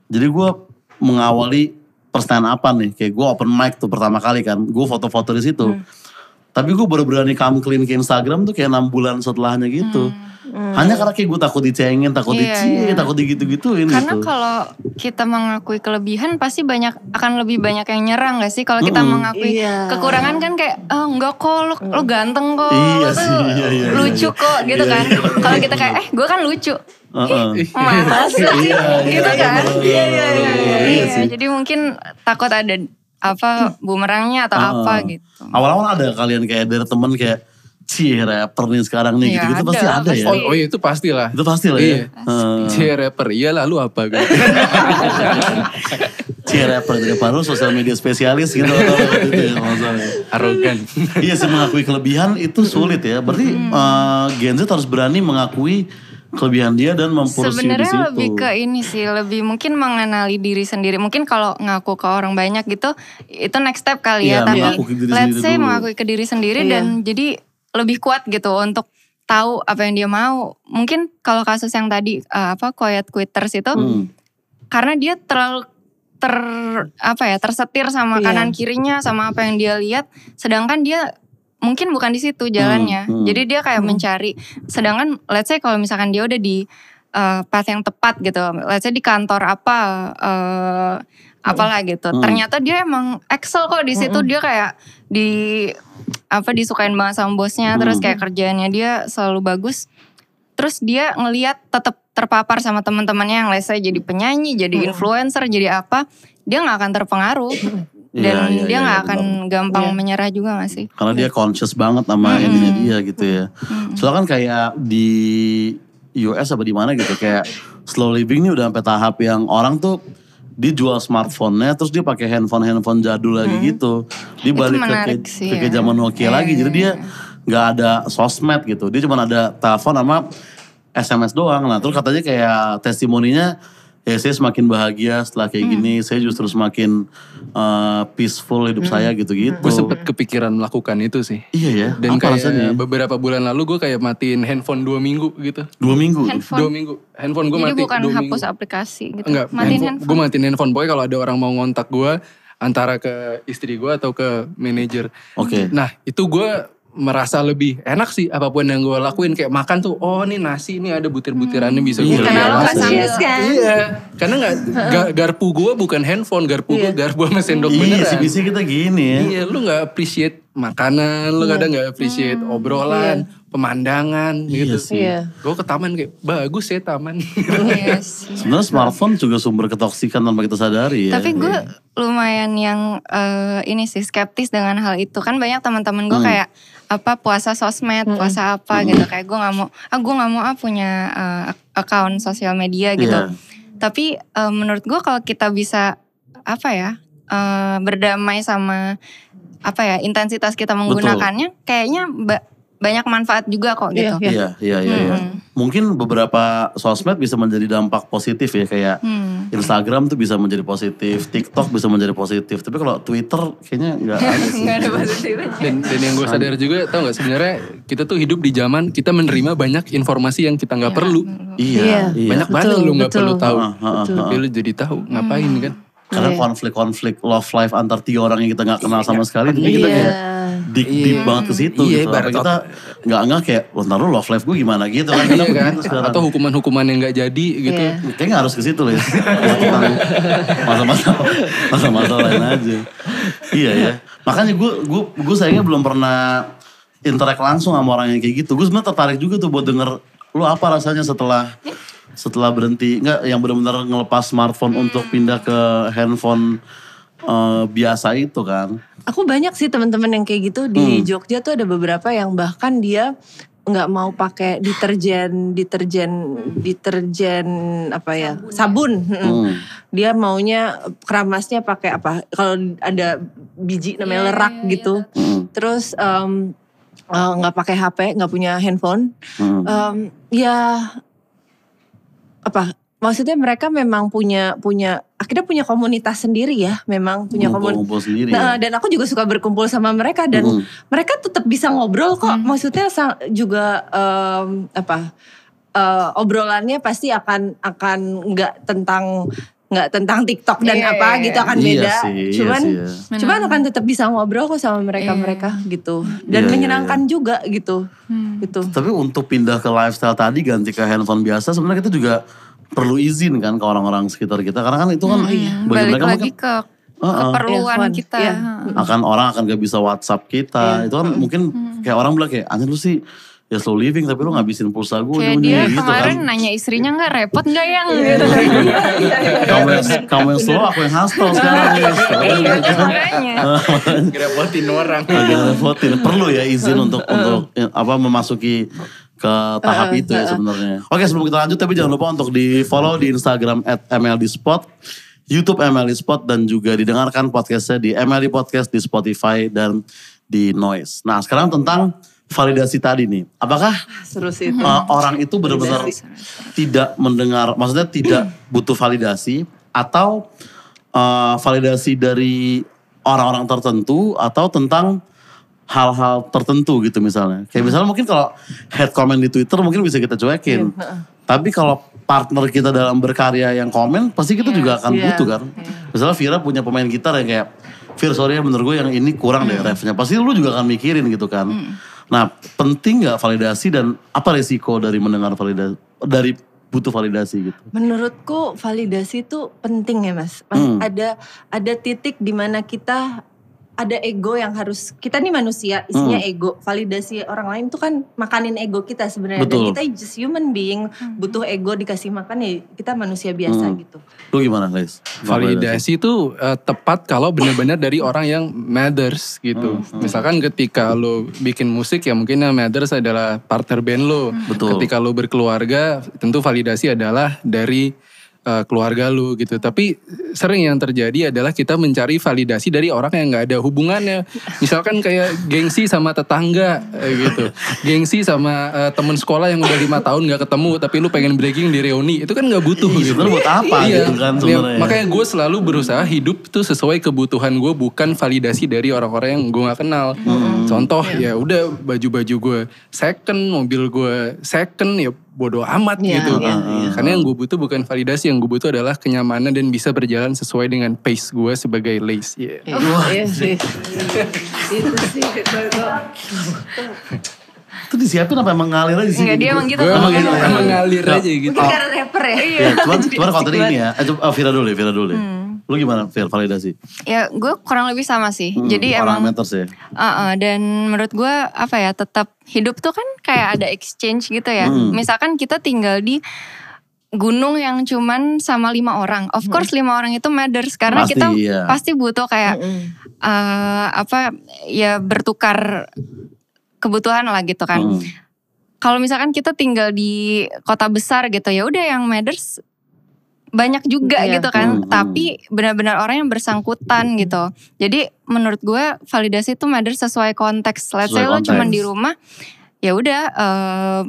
jadi gue mengawali perstand apa nih, kayak gue open mic tuh pertama kali kan, gue foto-foto di situ. Hmm. Tapi gue baru berani come clean ke Instagram tuh kayak enam bulan setelahnya gitu. Hanya karena kayak gue takut dicengin, takut Hmm. Iya, dicie, iya. takut digitu-gituin Karena gitu. kalau kita mengakui kelebihan pasti banyak akan lebih banyak yang nyerang gak sih? Kalau kita Mm-mm. mengakui Iya. kekurangan kan kayak oh enggak kok lo, lo ganteng kok, Iya lo tuh sih, iya, iya, lucu iya. kok gitu Iya, kan. iya. Kalau kita kayak eh gue kan lucu, Iya, iya, gitu kan. Iya. Jadi mungkin takut ada apa bumerangnya atau apa Heeh. gitu. Awal-awal ada kalian kayak dari temen kayak Cie rapper nih sekarang nih Iya, gitu-gitu ada, pasti ada ya. pasti. oh, oh iya, itu pasti lah Itu pasti lah Iya. ya. Heeh. Cie rapper, iya lalu apa gitu. [laughs] Cie rapper dari baru sosial media spesialis gitu. gitu ya. Arogan. iya sih mengakui kelebihan itu sulit ya. Berarti eh, Gen Z harus berani mengakui kelebihan dia dan mempursue di Sebenarnya situ. lebih ke ini sih, lebih mungkin mengenali diri sendiri. Mungkin kalau ngaku ke orang banyak gitu, itu next step kali Iya, ya. Tapi mengaku ke diri let's say dulu. mengakui ke diri sendiri Iya. dan jadi lebih kuat gitu untuk tahu apa yang dia mau. Mungkin kalau kasus yang tadi eh, apa quiet quitters itu, Hmm. karena dia terlalu ter apa ya tersetir sama Iya. kanan kirinya sama apa yang dia lihat, sedangkan dia mungkin bukan di situ jalannya. Hmm, hmm. Jadi dia kayak mencari. Sedangkan let's say kalau misalkan dia udah di uh, path yang tepat gitu. Let's say di kantor apa uh, apalah gitu. Hmm. Ternyata dia emang excel kok di situ. Dia kayak di apa disukain banget sama bosnya. Terus Hmm. kayak kerjaannya dia selalu bagus. Terus dia ngeliat tetap terpapar sama teman-temannya yang let's say jadi penyanyi, jadi influencer, jadi apa, dia nggak akan terpengaruh [laughs] dan Iya, iya, dia iya, nggak iya, akan benar. gampang Iya. menyerah juga gak sih? Karena dia conscious banget sama Mm-mm. ininya dia gitu ya. Mm. Soalnya kan kayak di US apa di mana gitu kayak slow living ini udah sampai tahap yang orang tuh dia jual smartphone-nya terus dia pakai handphone handphone jadul lagi gitu. Dia Itu balik ke sih ke, ke ya. zaman Nokia Iya, lagi. iya, Jadi dia nggak ada sosmed gitu. Dia cuma ada telepon sama SMS doang. Nah, terus katanya kayak testimoninya ya saya semakin bahagia setelah kayak Hmm. gini. Saya justru semakin uh, peaceful hidup saya gitu-gitu. gue sempet kepikiran melakukan itu sih. Iya ya. Dan apa kayak rasanya? beberapa bulan lalu gue kayak matiin handphone dua minggu gitu. Dua minggu. Handphone. Dua minggu. Handphone gue mati bukan dua hapus minggu. aplikasi gitu. Enggak, Matiin handphone, handphone. gue matiin handphone. Pokoknya kalau ada orang mau ngontak gue antara ke istri gue atau ke manajer. Oke. Nah itu gue merasa lebih enak sih apa pun yang gue lakuin kayak makan tuh oh ini nasi ini ada butir-butirannya bisa gue Iya, Karena lo iya, nggak iya. kan? Iya, karena nggak ga- garpu gue bukan handphone, garpu gue Iya. garpu sama sendok Iya beneran. sih bisa kita gini ya. Iya, lu nggak appreciate makanan, lu kadang nggak appreciate obrolan, pemandangan Iya gitu. sih. Iya. Gue ke taman kayak bagus ya taman. Iya [laughs] sih. Sebenarnya smartphone juga sumber ketoksikan tanpa kita sadari ya. Tapi gue lumayan yang eh, ini sih skeptis dengan hal itu kan banyak teman-teman gue Hmm. kayak apa puasa sosmed, puasa apa gitu kayak gue nggak mau, ah gue nggak mau ah punya eh, account sosial media gitu. Iya. Tapi eh, menurut gue kalau kita bisa apa ya eh, berdamai sama apa ya intensitas kita menggunakannya, kayaknya ba- banyak manfaat juga kok gitu. Iya, iya, iya. iya. Hmm. Mungkin beberapa sosmed bisa menjadi dampak positif ya kayak Hmm. Instagram tuh bisa menjadi positif, TikTok bisa menjadi positif. Tapi kalau Twitter kayaknya nggak ada sih. Ada positifnya. dan dan yang gue sadar juga tau nggak sebenarnya kita tuh hidup di zaman kita menerima banyak informasi yang kita nggak perlu. Iya, iya. Banyak banget lu nggak perlu tahu. Ah, ah, ah, Tapi lu jadi tahu ngapain kan? Karena Iya. konflik-konflik love life antar tiga orang yang kita nggak kenal sama sekali, jadi kita Iya. kayak deep, deep banget ke situ Iya, gitu. Apa kita nggak nggak kayak, oh, ntar lu love life gue gimana gitu kan? Iya Kita kan? Atau hukuman-hukuman yang nggak jadi gitu. Iya. Kayaknya nggak harus ke situ Lis. Tentang masa-masa masa-masa lain aja. Iya ya. Makanya gue gue gue sayangnya belum pernah interact langsung sama orang yang kayak gitu. Gue sebenarnya tertarik juga tuh buat denger lu apa rasanya setelah setelah berhenti nggak yang benar-benar ngelepas smartphone untuk pindah ke handphone eh, biasa itu kan. Aku banyak sih teman-teman yang kayak gitu di Jogja tuh ada beberapa yang bahkan dia nggak mau pakai deterjen deterjen deterjen apa ya sabun, Mm-mm. Hmm. dia maunya keramasnya pakai apa kalau ada biji namanya Iya, lerak iya, iya, gitu Hmm. terus em, eh, nggak pakai HP nggak punya handphone Hmm. Em, ya apa maksudnya mereka memang punya punya akhirnya punya komunitas sendiri ya memang punya komunitas Ngumpul-ngumpul sendiri. Nah, ya. dan aku juga suka berkumpul sama mereka dan Hmm. mereka tetap bisa ngobrol kok. Hmm. Maksudnya juga em, apa eh, obrolannya pasti akan akan nggak tentang nggak tentang TikTok dan Iya, apa iya, gitu iya. akan Iya beda. sih, iya cuman sih, ya. cuman akan tetap bisa ngobrol kok sama mereka-mereka gitu. Dan Iya, iya, menyenangkan juga gitu. Hmm. Gitu. Tapi untuk pindah ke lifestyle tadi ganti ke handphone biasa sebenarnya kita juga perlu izin kan ke orang-orang sekitar kita karena kan itu kan bagi Hmm, Balik mereka lagi mungkin ke Heeh. keperluan Handphone, kita. iya. akan orang akan gak bisa WhatsApp kita Iya. itu kan mungkin kayak orang bilang kayak anjir lu sih ya slow living tapi lu ngabisin pulsa gue Kayak dia gitu kemarin kan nanya istrinya nggak repot nggak yang Iya, gitu. kamu yang, kamu yang slow aku yang hustle sekarang ya Iya makanya. [laughs] Ngerepotin orang. agak repotin perlu ya izin untuk untuk eh, apa memasuki ke tahap itu ya sebenarnya. Oke sebelum kita lanjut tapi jangan lupa untuk di follow di Instagram at MLDspot, YouTube MLD Spot dan juga didengarkan podcastnya di MLD Podcast di Spotify dan di Noise. Nah sekarang tentang validasi tadi nih, apakah Seru sih itu. uh, orang itu benar-benar tidak mendengar, maksudnya tidak butuh validasi atau uh, validasi dari orang-orang tertentu atau tentang hal-hal tertentu gitu misalnya. Kayak misalnya mungkin kalau head comment di Twitter mungkin bisa kita cuekin. Tapi kalau partner kita dalam berkarya yang komen pasti kita juga akan Iya. butuh kan. Misalnya Vira punya pemain gitar yang kayak Fir sorry ya menurut gue yang ini kurang deh refnya. Pasti lu juga akan mikirin gitu kan. Nah penting gak validasi dan apa resiko dari mendengar validasi dari butuh validasi gitu. Menurutku validasi itu penting ya mas. Mas, Hmm. Ada ada titik di mana kita ada ego yang harus kita nih manusia isinya Hmm. ego. Validasi orang lain tuh kan makanin ego kita sebenarnya. Dan kita just human being butuh ego dikasih makan ya kita manusia biasa Hmm. gitu. Lu gimana guys? Validasi itu eh, tepat kalau benar-benar dari orang yang matters gitu. Hmm, Misalkan ketika lo bikin musik ya mungkin yang matters adalah partner band lo. Betul. Ketika lo berkeluarga tentu validasi adalah dari eh, keluarga lo gitu. Tapi sering yang terjadi adalah kita mencari validasi dari orang yang nggak ada hubungannya. Misalkan kayak gengsi sama tetangga eh, gitu. Gengsi sama eh, temen sekolah yang udah lima tahun nggak ketemu tapi lu pengen breaking di reuni. Itu kan nggak butuh Iya, gitu. sebenarnya buat apa Iya, gitu kan sebenarnya. makanya gue selalu berusaha hidup tuh sesuai kebutuhan gue bukan validasi dari orang-orang yang gue gak kenal. Contoh ya udah baju-baju gue second, mobil gue second ya bodoh amat Iya, gitu. iya, iya. Karena yang gue butuh bukan validasi, yang gue butuh adalah kenyamanan dan bisa berjalan sesuai dengan pace gue sebagai lace. Iya. Iya sih. Itu sih. Itu disiapin apa emang ngalir aja sih? Enggak dia emang gitu. Gue Emang gitu, emang ya? ngalir Ya. aja gitu. Mungkin karena rapper ya. Ya, cuman, cuman kalau tadi ini ya, eh, oh, Vira dulu ya, Vira dulu ya. Hmm. Lu gimana Vira validasi? Ya gue kurang lebih sama sih. Hmm, Jadi emang parameters ya. Uh-uh, dan menurut gue apa ya tetap hidup tuh kan kayak ada exchange gitu ya. Hmm. Misalkan kita tinggal di gunung yang cuman sama lima orang. Of course lima orang itu matters karena Pasti, kita iya. pasti butuh kayak uh, apa ya bertukar kebutuhan lah gitu kan. Hmm. Kalau misalkan kita tinggal di kota besar gitu ya udah yang matters banyak juga Iya. gitu kan. Hmm, hmm. Tapi benar-benar orang yang bersangkutan gitu. Jadi menurut gue validasi itu matters sesuai konteks. Let's say Sesuai lo cuman di rumah ya udah eh,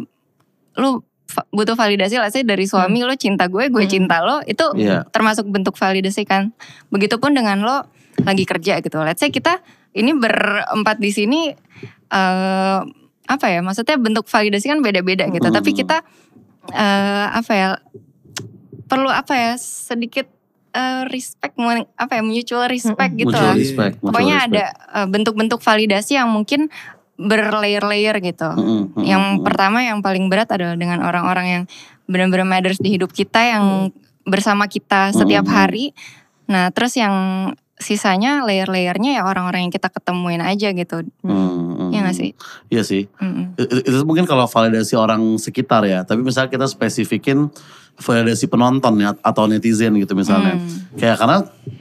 lu va- butuh validasi let's say dari suami lo cinta gue, gue Hmm. cinta lo itu Iya. termasuk bentuk validasi kan. Begitupun dengan lo lagi kerja gitu. Let's say kita ini berempat di sini eh apa ya? Maksudnya bentuk validasi kan beda-beda gitu. Hmm. Tapi kita eh apa ya? Perlu apa ya? Sedikit eh, respect apa ya? Mutual respect gitu Mutual lah. respect. mutual Pokoknya respect. ada eh, bentuk-bentuk validasi yang mungkin berlayer-layer gitu. Mm-mm, mm-mm, Yang pertama yang paling berat adalah dengan orang-orang yang benar-benar matters di hidup kita yang bersama kita setiap Hmm. hari. Nah, terus yang sisanya layer-layernya ya orang-orang yang kita ketemuin aja gitu. Hmm, hmm. Iya gak sih? Iya sih. Mm-mm. Itu, itu mungkin kalau validasi orang sekitar ya. Tapi misalnya kita spesifikin validasi penonton ya atau netizen gitu misalnya. Hmm. Kayak karena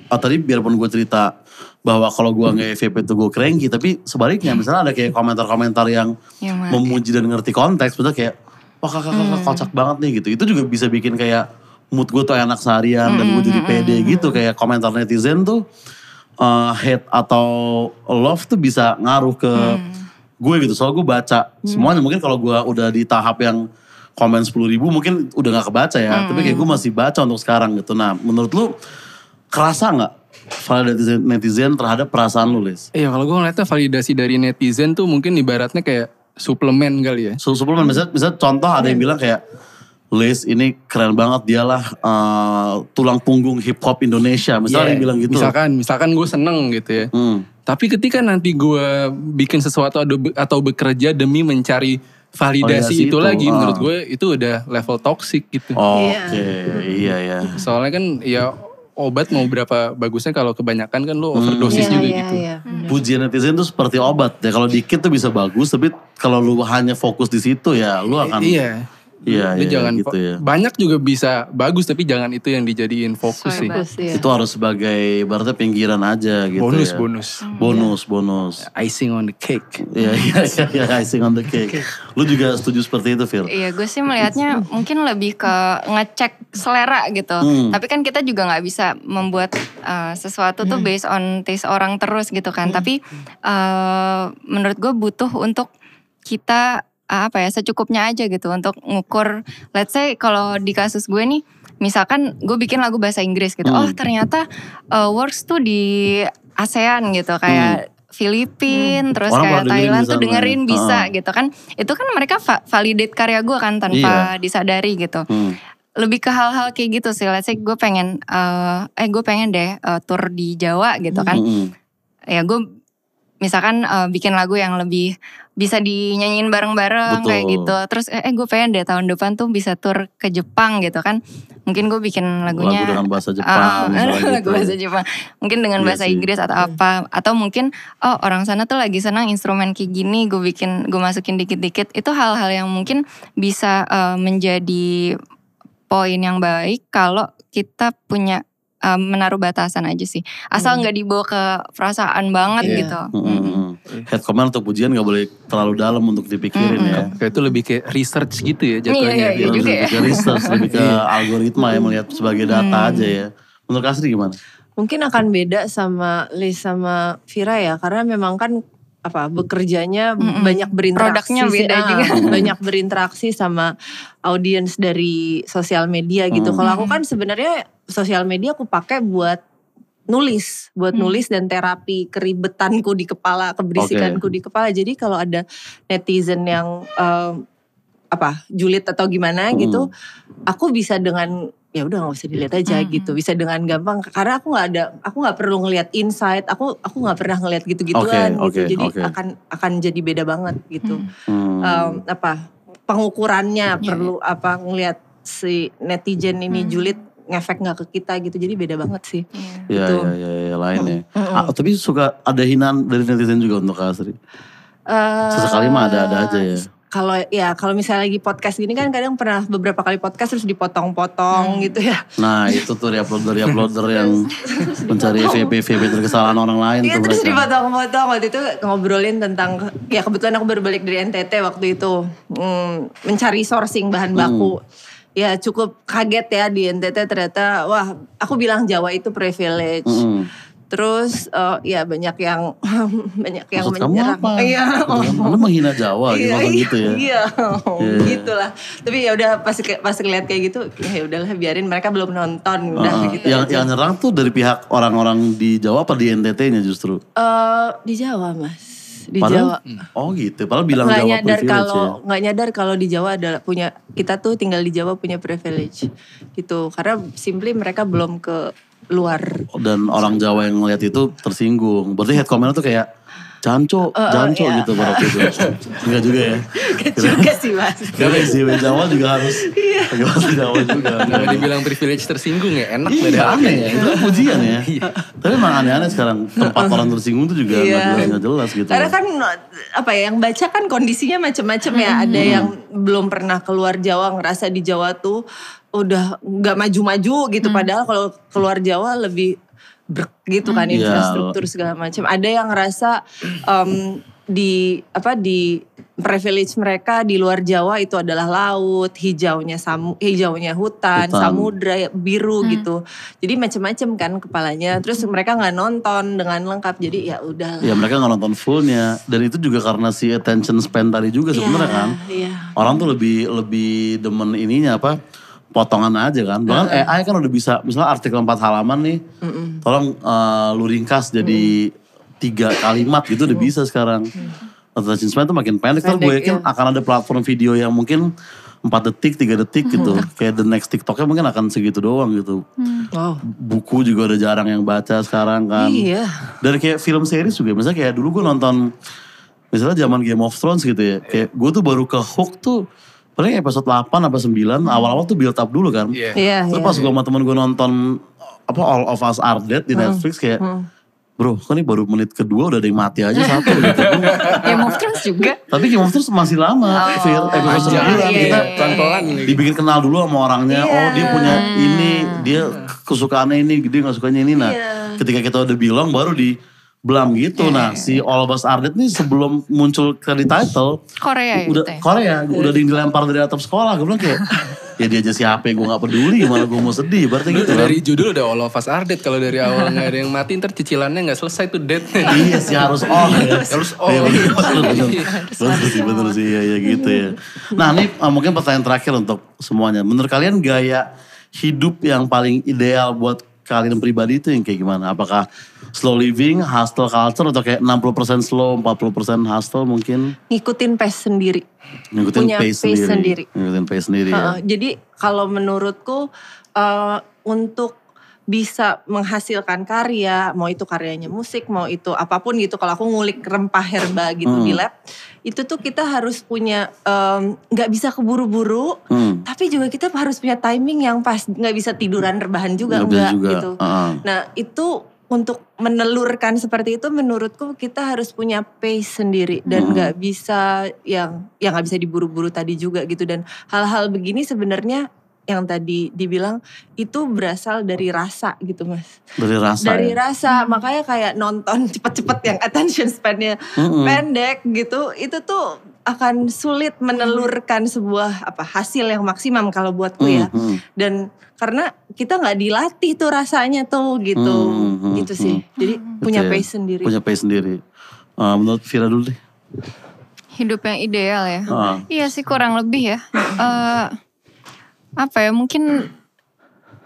oh, tadi biarpun gue cerita bahwa kalau gue nge FVP itu gue cranky. Tapi sebaliknya misalnya ada kayak komentar-komentar yang Yang mana? memuji dan ngerti konteks. Misalnya kayak wah kakak kakak kocak banget nih gitu. Itu juga bisa bikin kayak mood gue tuh enak seharian dan gue jadi pede gitu. Kayak komentar netizen tuh uh, hate atau love tuh bisa ngaruh ke gue gitu. Soalnya gue baca semuanya. Mungkin kalau gue udah di tahap yang komen 10 ribu mungkin udah gak kebaca ya. Tapi kayak gue masih baca untuk sekarang gitu. Nah menurut lu kerasa gak validasi netizen terhadap perasaan lu Liz? Iya kalau gue ngeliatnya validasi dari netizen tuh mungkin ibaratnya kayak suplemen kali ya. So, suplemen misalnya, misalnya contoh ada yang bilang kayak Liz ini keren banget dialah uh, tulang punggung hip hop Indonesia. Misalnya Iya, yang bilang gitu. Misalkan, misalkan gue seneng gitu ya. Hmm. Tapi ketika nanti gue bikin sesuatu atau bekerja demi mencari validasi, Validasi itu, itu, lagi, ah. menurut gue itu udah level toxic gitu. Oke, Iya. iya ya. Soalnya kan ya obat mau berapa bagusnya kalau kebanyakan kan lo overdosis Iya, juga iya, gitu. iya. Pujian netizen tuh seperti obat ya. Kalau dikit tuh bisa bagus, tapi kalau lu hanya fokus di situ ya, lu akan. Iya. Iya, Lu iya, jangan gitu ya. banyak juga bisa bagus tapi jangan itu yang dijadiin fokus sih. Sorry, iya. Itu harus sebagai berarti pinggiran aja gitu bonus ya. bonus. Bonus, bonus. Icing on the cake. Iya, iya, iya, iya, icing on the cake. Lu juga setuju seperti itu, Fir? Iya gue sih melihatnya mungkin lebih ke ngecek selera gitu. Hmm. Tapi kan kita juga nggak bisa membuat uh, sesuatu tuh based on taste orang terus gitu kan. Tapi uh, menurut gue butuh untuk kita apa ya secukupnya aja gitu untuk ngukur. Let's say kalau di kasus gue nih, misalkan gue bikin lagu bahasa Inggris gitu. Hmm. Oh ternyata uh, works tuh di ASEAN gitu kayak Filipin, terus Hmm. Orang kayak Thailand tuh dengerin bisa Heeh. gitu kan. Itu kan mereka va- validate karya gue kan tanpa disadari gitu. Hmm. Lebih ke hal-hal kayak gitu sih. Let's say gue pengen, eh eh gue pengen deh eh, tour di Jawa gitu kan. Mm-mm. Ya gue misalkan eh, bikin lagu yang lebih bisa dinyanyiin bareng-bareng kayak gitu. Terus eh, eh gue pengen deh tahun depan tuh bisa tour ke Jepang gitu kan. Mungkin gue bikin lagunya Lagu dengan bahasa Ah, Jepang. [laughs] lagu gitu. bahasa Jepang. Mungkin dengan Iya bahasa sih. Inggris atau apa. Atau mungkin oh orang sana tuh lagi senang instrumen kayak gini. Gue bikin, gue masukin dikit-dikit. Itu hal-hal yang mungkin bisa eh, menjadi poin yang baik kalau kita punya eh, menaruh batasan aja sih. Asal nggak dibawa ke perasaan banget Iya. gitu. Mm-mm. Head comment atau pujian gak boleh terlalu dalam untuk dipikirin ya. Kayak itu lebih kayak research gitu ya Iya, jatuhnya. iya, iya Lebih juga ya. ke research, lebih ke algoritma ya melihat sebagai data aja ya. Menurut Kasri gimana? Mungkin akan beda sama Liz sama Vira ya karena memang kan apa bekerjanya Mm-mm. banyak berinteraksi Produknya sih, beda ah, juga. banyak berinteraksi sama audiens dari sosial media gitu. Hmm. Kalau aku kan sebenarnya sosial media aku pakai buat nulis, buat Hmm. nulis dan terapi keribetanku di kepala, keberisikanku di kepala. Jadi kalau ada netizen yang em, apa julid atau gimana Hmm. gitu, aku bisa dengan ya udah nggak usah dilihat aja Hmm. gitu, bisa dengan gampang karena aku nggak ada, aku nggak perlu ngelihat insight, aku aku nggak pernah ngelihat gitu-gituan Oke, gitu, oke, jadi oke. akan akan jadi beda banget gitu. Hmm. Em, apa pengukurannya Iya. perlu apa ngelihat si netizen ini Hmm. julid ngefek nggak ke kita gitu, jadi beda banget sih. Iya. Ya, gitu. ya, ya, ya, lain ya. Mm-mm. Ah, tapi suka ada hinaan dari netizen juga untuk Kasri. Eh, Sesekali mah ada-ada aja ya. Kalau ya kalau misalnya lagi podcast gini kan kadang pernah beberapa kali podcast terus dipotong-potong Hmm. gitu ya. Nah itu tuh uploader uploader [laughs] yang mencari VP VP kesalahan orang lain Iya tuh terus dipotong-potong waktu itu ngobrolin tentang ya kebetulan aku baru balik dari NTT waktu itu Hmm, mencari sourcing bahan baku. Ya cukup kaget ya di NTT ternyata wah aku bilang Jawa itu privilege. Mm-mm. Terus eh, ya banyak yang [laughs] banyak yang Maksud kamu menyerang. apa? Iya. Kan, Anda menghina Jawa gitu, Iya, iya, gitu ya. Iya, Iya. [laughs] gitulah. Tapi ya udah pas pas ngeliat kayak gitu, ya udahlah biarin mereka belum nonton udah Heeh. gitu. yang aja. yang nyerang tuh dari pihak orang-orang di Jawa apa di NTT-nya justru? Eh, di Jawa mas, di Padahal- Jawa. Oh gitu, padahal bilang Nggak Jawa nyadar privilege kalau ya. nggak nyadar kalau di Jawa adalah punya kita tuh tinggal di Jawa punya privilege gitu. Karena simply mereka belum ke luar. dan orang Jawa yang ngeliat itu tersinggung. Berarti head comment tuh kayak janco, Uh, uh, janco iya. gitu pada waktu itu. Enggak juga ya. juga sih mas. Karena si Jawa juga harus pakai bahasa Jawa juga. Kalau dibilang privilege tersinggung ya enak Iya beda aneh ya, itu kan pujian ya. Tapi emang aneh-aneh sekarang tempat orang tersinggung tuh juga nggak Iya. jelas nggak jelas gitu. Karena kan apa ya yang baca kan kondisinya macam-macam ya. Ada yang belum pernah keluar Jawa ngerasa di Jawa tuh udah nggak maju-maju gitu. Padahal kalau keluar Jawa lebih gitu kan Iya. infrastruktur segala macam. Ada yang ngerasa em, di apa di privilege mereka di luar Jawa itu adalah laut, hijaunya samu, hijaunya hutan, Hutan. samudra biru gitu. Jadi macam-macam kan kepalanya. Terus mereka nggak nonton dengan lengkap. Jadi ya udah. Ya mereka nggak nonton fullnya dan itu juga karena si attention span tadi juga sebenarnya kan. Iya. Orang tuh lebih lebih demen ininya apa potongan aja kan. Bahkan AI kan udah bisa misalnya artikel 4 halaman nih. Tolong eh, lu ringkas jadi tiga kalimat gitu udah bisa sekarang. Attention span tuh makin pendek. Terus gue yakin iya. akan ada platform video yang mungkin 4 detik, 3 detik gitu. Kayak the next TikToknya mungkin akan segitu doang gitu. Wow. Buku juga udah jarang yang baca sekarang kan. Iya. Dari kayak film series juga. Misalnya kayak dulu gue nonton, misalnya zaman Game of Thrones gitu ya. Kayak gue tuh baru ke hook tuh, paling episode 8 apa 9, awal-awal tuh build up dulu kan. Iya. Iya, Terus iya. pas gue sama temen gue nonton apa All of Us Are Dead di Netflix kayak, bro kan ini baru menit kedua udah ada yang mati aja satu gitu. [laughs] Game of Thrones juga. Tapi Game of Thrones masih lama, Fir. Episode Panjang, 9 iya, kita iya, pelan-pelan lagi. dibikin kenal dulu sama orangnya. Iya. Oh dia punya ini, dia kesukaannya ini, dia gak sukanya ini. Nah Iya. ketika kita udah bilang baru di belam gitu. Nah si All of Us Are Dead nih sebelum muncul credit title. Korea ya udah ya? Korea, udah ada yang dilempar dari atap sekolah. Gue bilang kayak, [laughs] ya dia aja siapa gue gak peduli, malah gue mau sedih. Berarti gitu kan. Dari judul udah all of us are dead. Kalau dari awal nggak ada yang mati, ntar cicilannya nggak selesai tuh dead. iya sih harus all [laughs] ya. Harus all. Iya, bener, bener, bener. Iya, Bener sih, bener sih, ya, ya gitu ya. Nah ini uh, mungkin pertanyaan terakhir untuk semuanya. Menurut kalian gaya hidup yang paling ideal buat kalian pribadi itu yang kayak gimana? Apakah slow living, hustle culture atau kayak 60% slow, 40% hustle mungkin? Ngikutin pace sendiri. Ngikutin Punya pace, pace sendiri. sendiri. Ngikutin pace sendiri ya. Heeh, jadi kalau menurutku eh, untuk bisa menghasilkan karya, mau itu karyanya musik, mau itu apa pun gitu. Kalau aku ngulik rempah herba gitu Hmm. di lab, itu tuh kita harus punya nggak bisa keburu-buru, Hmm. tapi juga kita harus punya timing yang pas, nggak bisa tiduran rebahan juga bisa enggak juga. gitu. Heeh. Nah itu untuk menelurkan seperti itu menurutku kita harus punya pace sendiri dan Hmm. nggak bisa yang yang nggak bisa diburu-buru tadi juga gitu dan hal-hal begini sebenarnya yang tadi dibilang itu berasal dari rasa gitu mas Dari rasa dari ya. rasa makanya kayak nonton [laughs] cepet-cepet yang attention span-nya Mm-mm. pendek gitu itu tuh akan sulit menelurkan sebuah apa hasil yang maksimum kalau buatku ya Mm, mm. dan karena kita nggak dilatih tuh rasanya tuh gitu Hmm, hmm, gitu sih Hmm. jadi punya Gitu ya. pace sendiri Punya pace sendiri. Uh, menurut Vira dulu deh. Hidup yang ideal ya. Heeh. Iya sih kurang lebih ya. Eh apa ya mungkin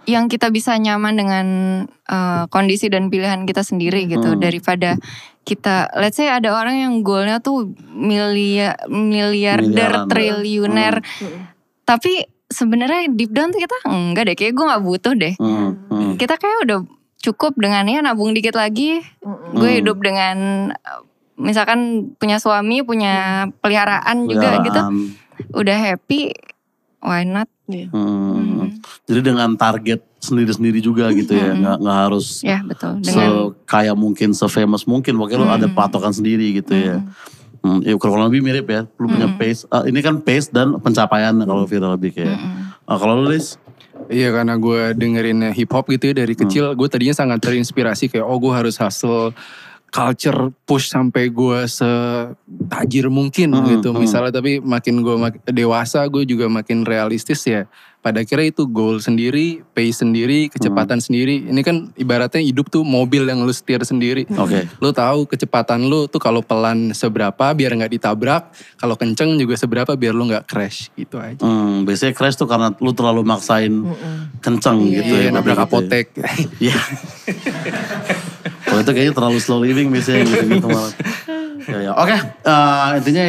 yang kita bisa nyaman dengan eh, kondisi dan pilihan kita sendiri gitu Hmm. daripada kita let's say ada orang yang goalnya tuh miliar miliarder Miliaran. triliuner tapi sebenarnya deep down tuh kita enggak deh kayak gue nggak butuh deh Hmm, hmm. kita kayak udah cukup dengan ya nabung dikit lagi gue Hmm. hidup dengan misalkan punya suami punya peliharaan juga gitu Peliharaan. udah happy why not Iya. Hmm. Jadi dengan target sendiri-sendiri juga gitu ya, Hmm. nggak nggak harus ya betul dengan sekaya mungkin, se-famous mungkin, pokoknya lu ada Hmm. patokan sendiri gitu ya. Hmm, ya kurang lebih mirip ya, lu punya Hmm. pace. Ah, ini kan pace dan pencapaian kalau Vira lebih kayak. Hmm. Ah, kalau lu Lis? Iya karena gue dengerin hip hop gitu ya dari kecil gue tadinya sangat terinspirasi kayak oh gue harus hustle culture push sampai gue setajir mungkin Hmm, gitu hmm. misalnya. Tapi makin gue mak- dewasa gue juga makin realistis ya. Pada akhirnya itu goal sendiri pace sendiri kecepatan sendiri. Ini kan ibaratnya hidup tuh mobil yang lu setir sendiri. Oke. lu tahu kecepatan lu tuh kalau pelan seberapa biar nggak ditabrak kalau kenceng juga seberapa biar lu nggak crash. Gitu aja. Hmm, biasanya crash tuh karena lu terlalu maksain kenceng gitu ya. Iya, nabrak gitu ya. [laughs] itu kayaknya terlalu slow living biasanya gitu gitu [laughs] malah. Ya, ya. Oke, eh, intinya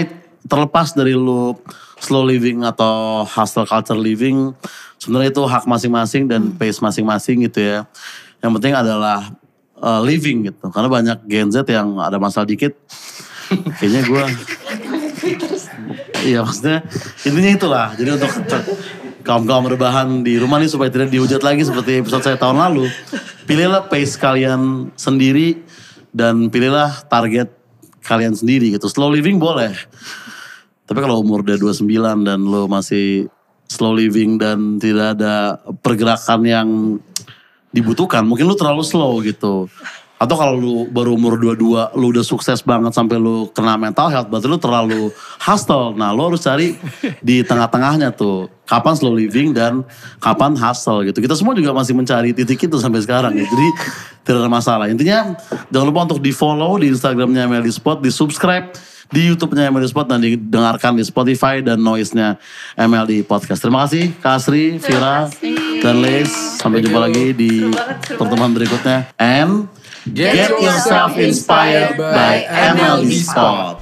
terlepas dari lu slow living atau hustle culture living, sebenarnya itu hak masing-masing dan pace masing-masing gitu ya. Yang penting adalah uh, living gitu. Karena banyak Gen Z yang ada masalah dikit. Kayaknya gue [laughs] Iya maksudnya intinya itulah. Jadi untuk [laughs] kaum-kaum rebahan di rumah nih supaya tidak dihujat lagi seperti episode saya tahun lalu. Pilihlah pace kalian sendiri dan pilihlah target kalian sendiri gitu. Slow living boleh. Tapi kalau umur udah 29 dan lo masih slow living dan tidak ada pergerakan yang dibutuhkan, mungkin lu terlalu slow gitu. Atau kalau lu baru umur 22, lu udah sukses banget sampai lu kena mental health, berarti lu terlalu hustle. Nah, lu harus cari di tengah-tengahnya tuh. Kapan slow living dan kapan hustle gitu. Kita semua juga masih mencari titik itu sampai sekarang gitu. Jadi tidak ada masalah. Intinya jangan lupa untuk di follow di Instagramnya Melly Spot, di subscribe di YouTube-nya MLD Spot dan didengarkan di Spotify dan noise-nya MLD Podcast. Terima kasih Kak Asri, Vira, dan Les. Sampai jumpa lagi di pertemuan berikutnya. And Get yourself inspired by MLD Spot.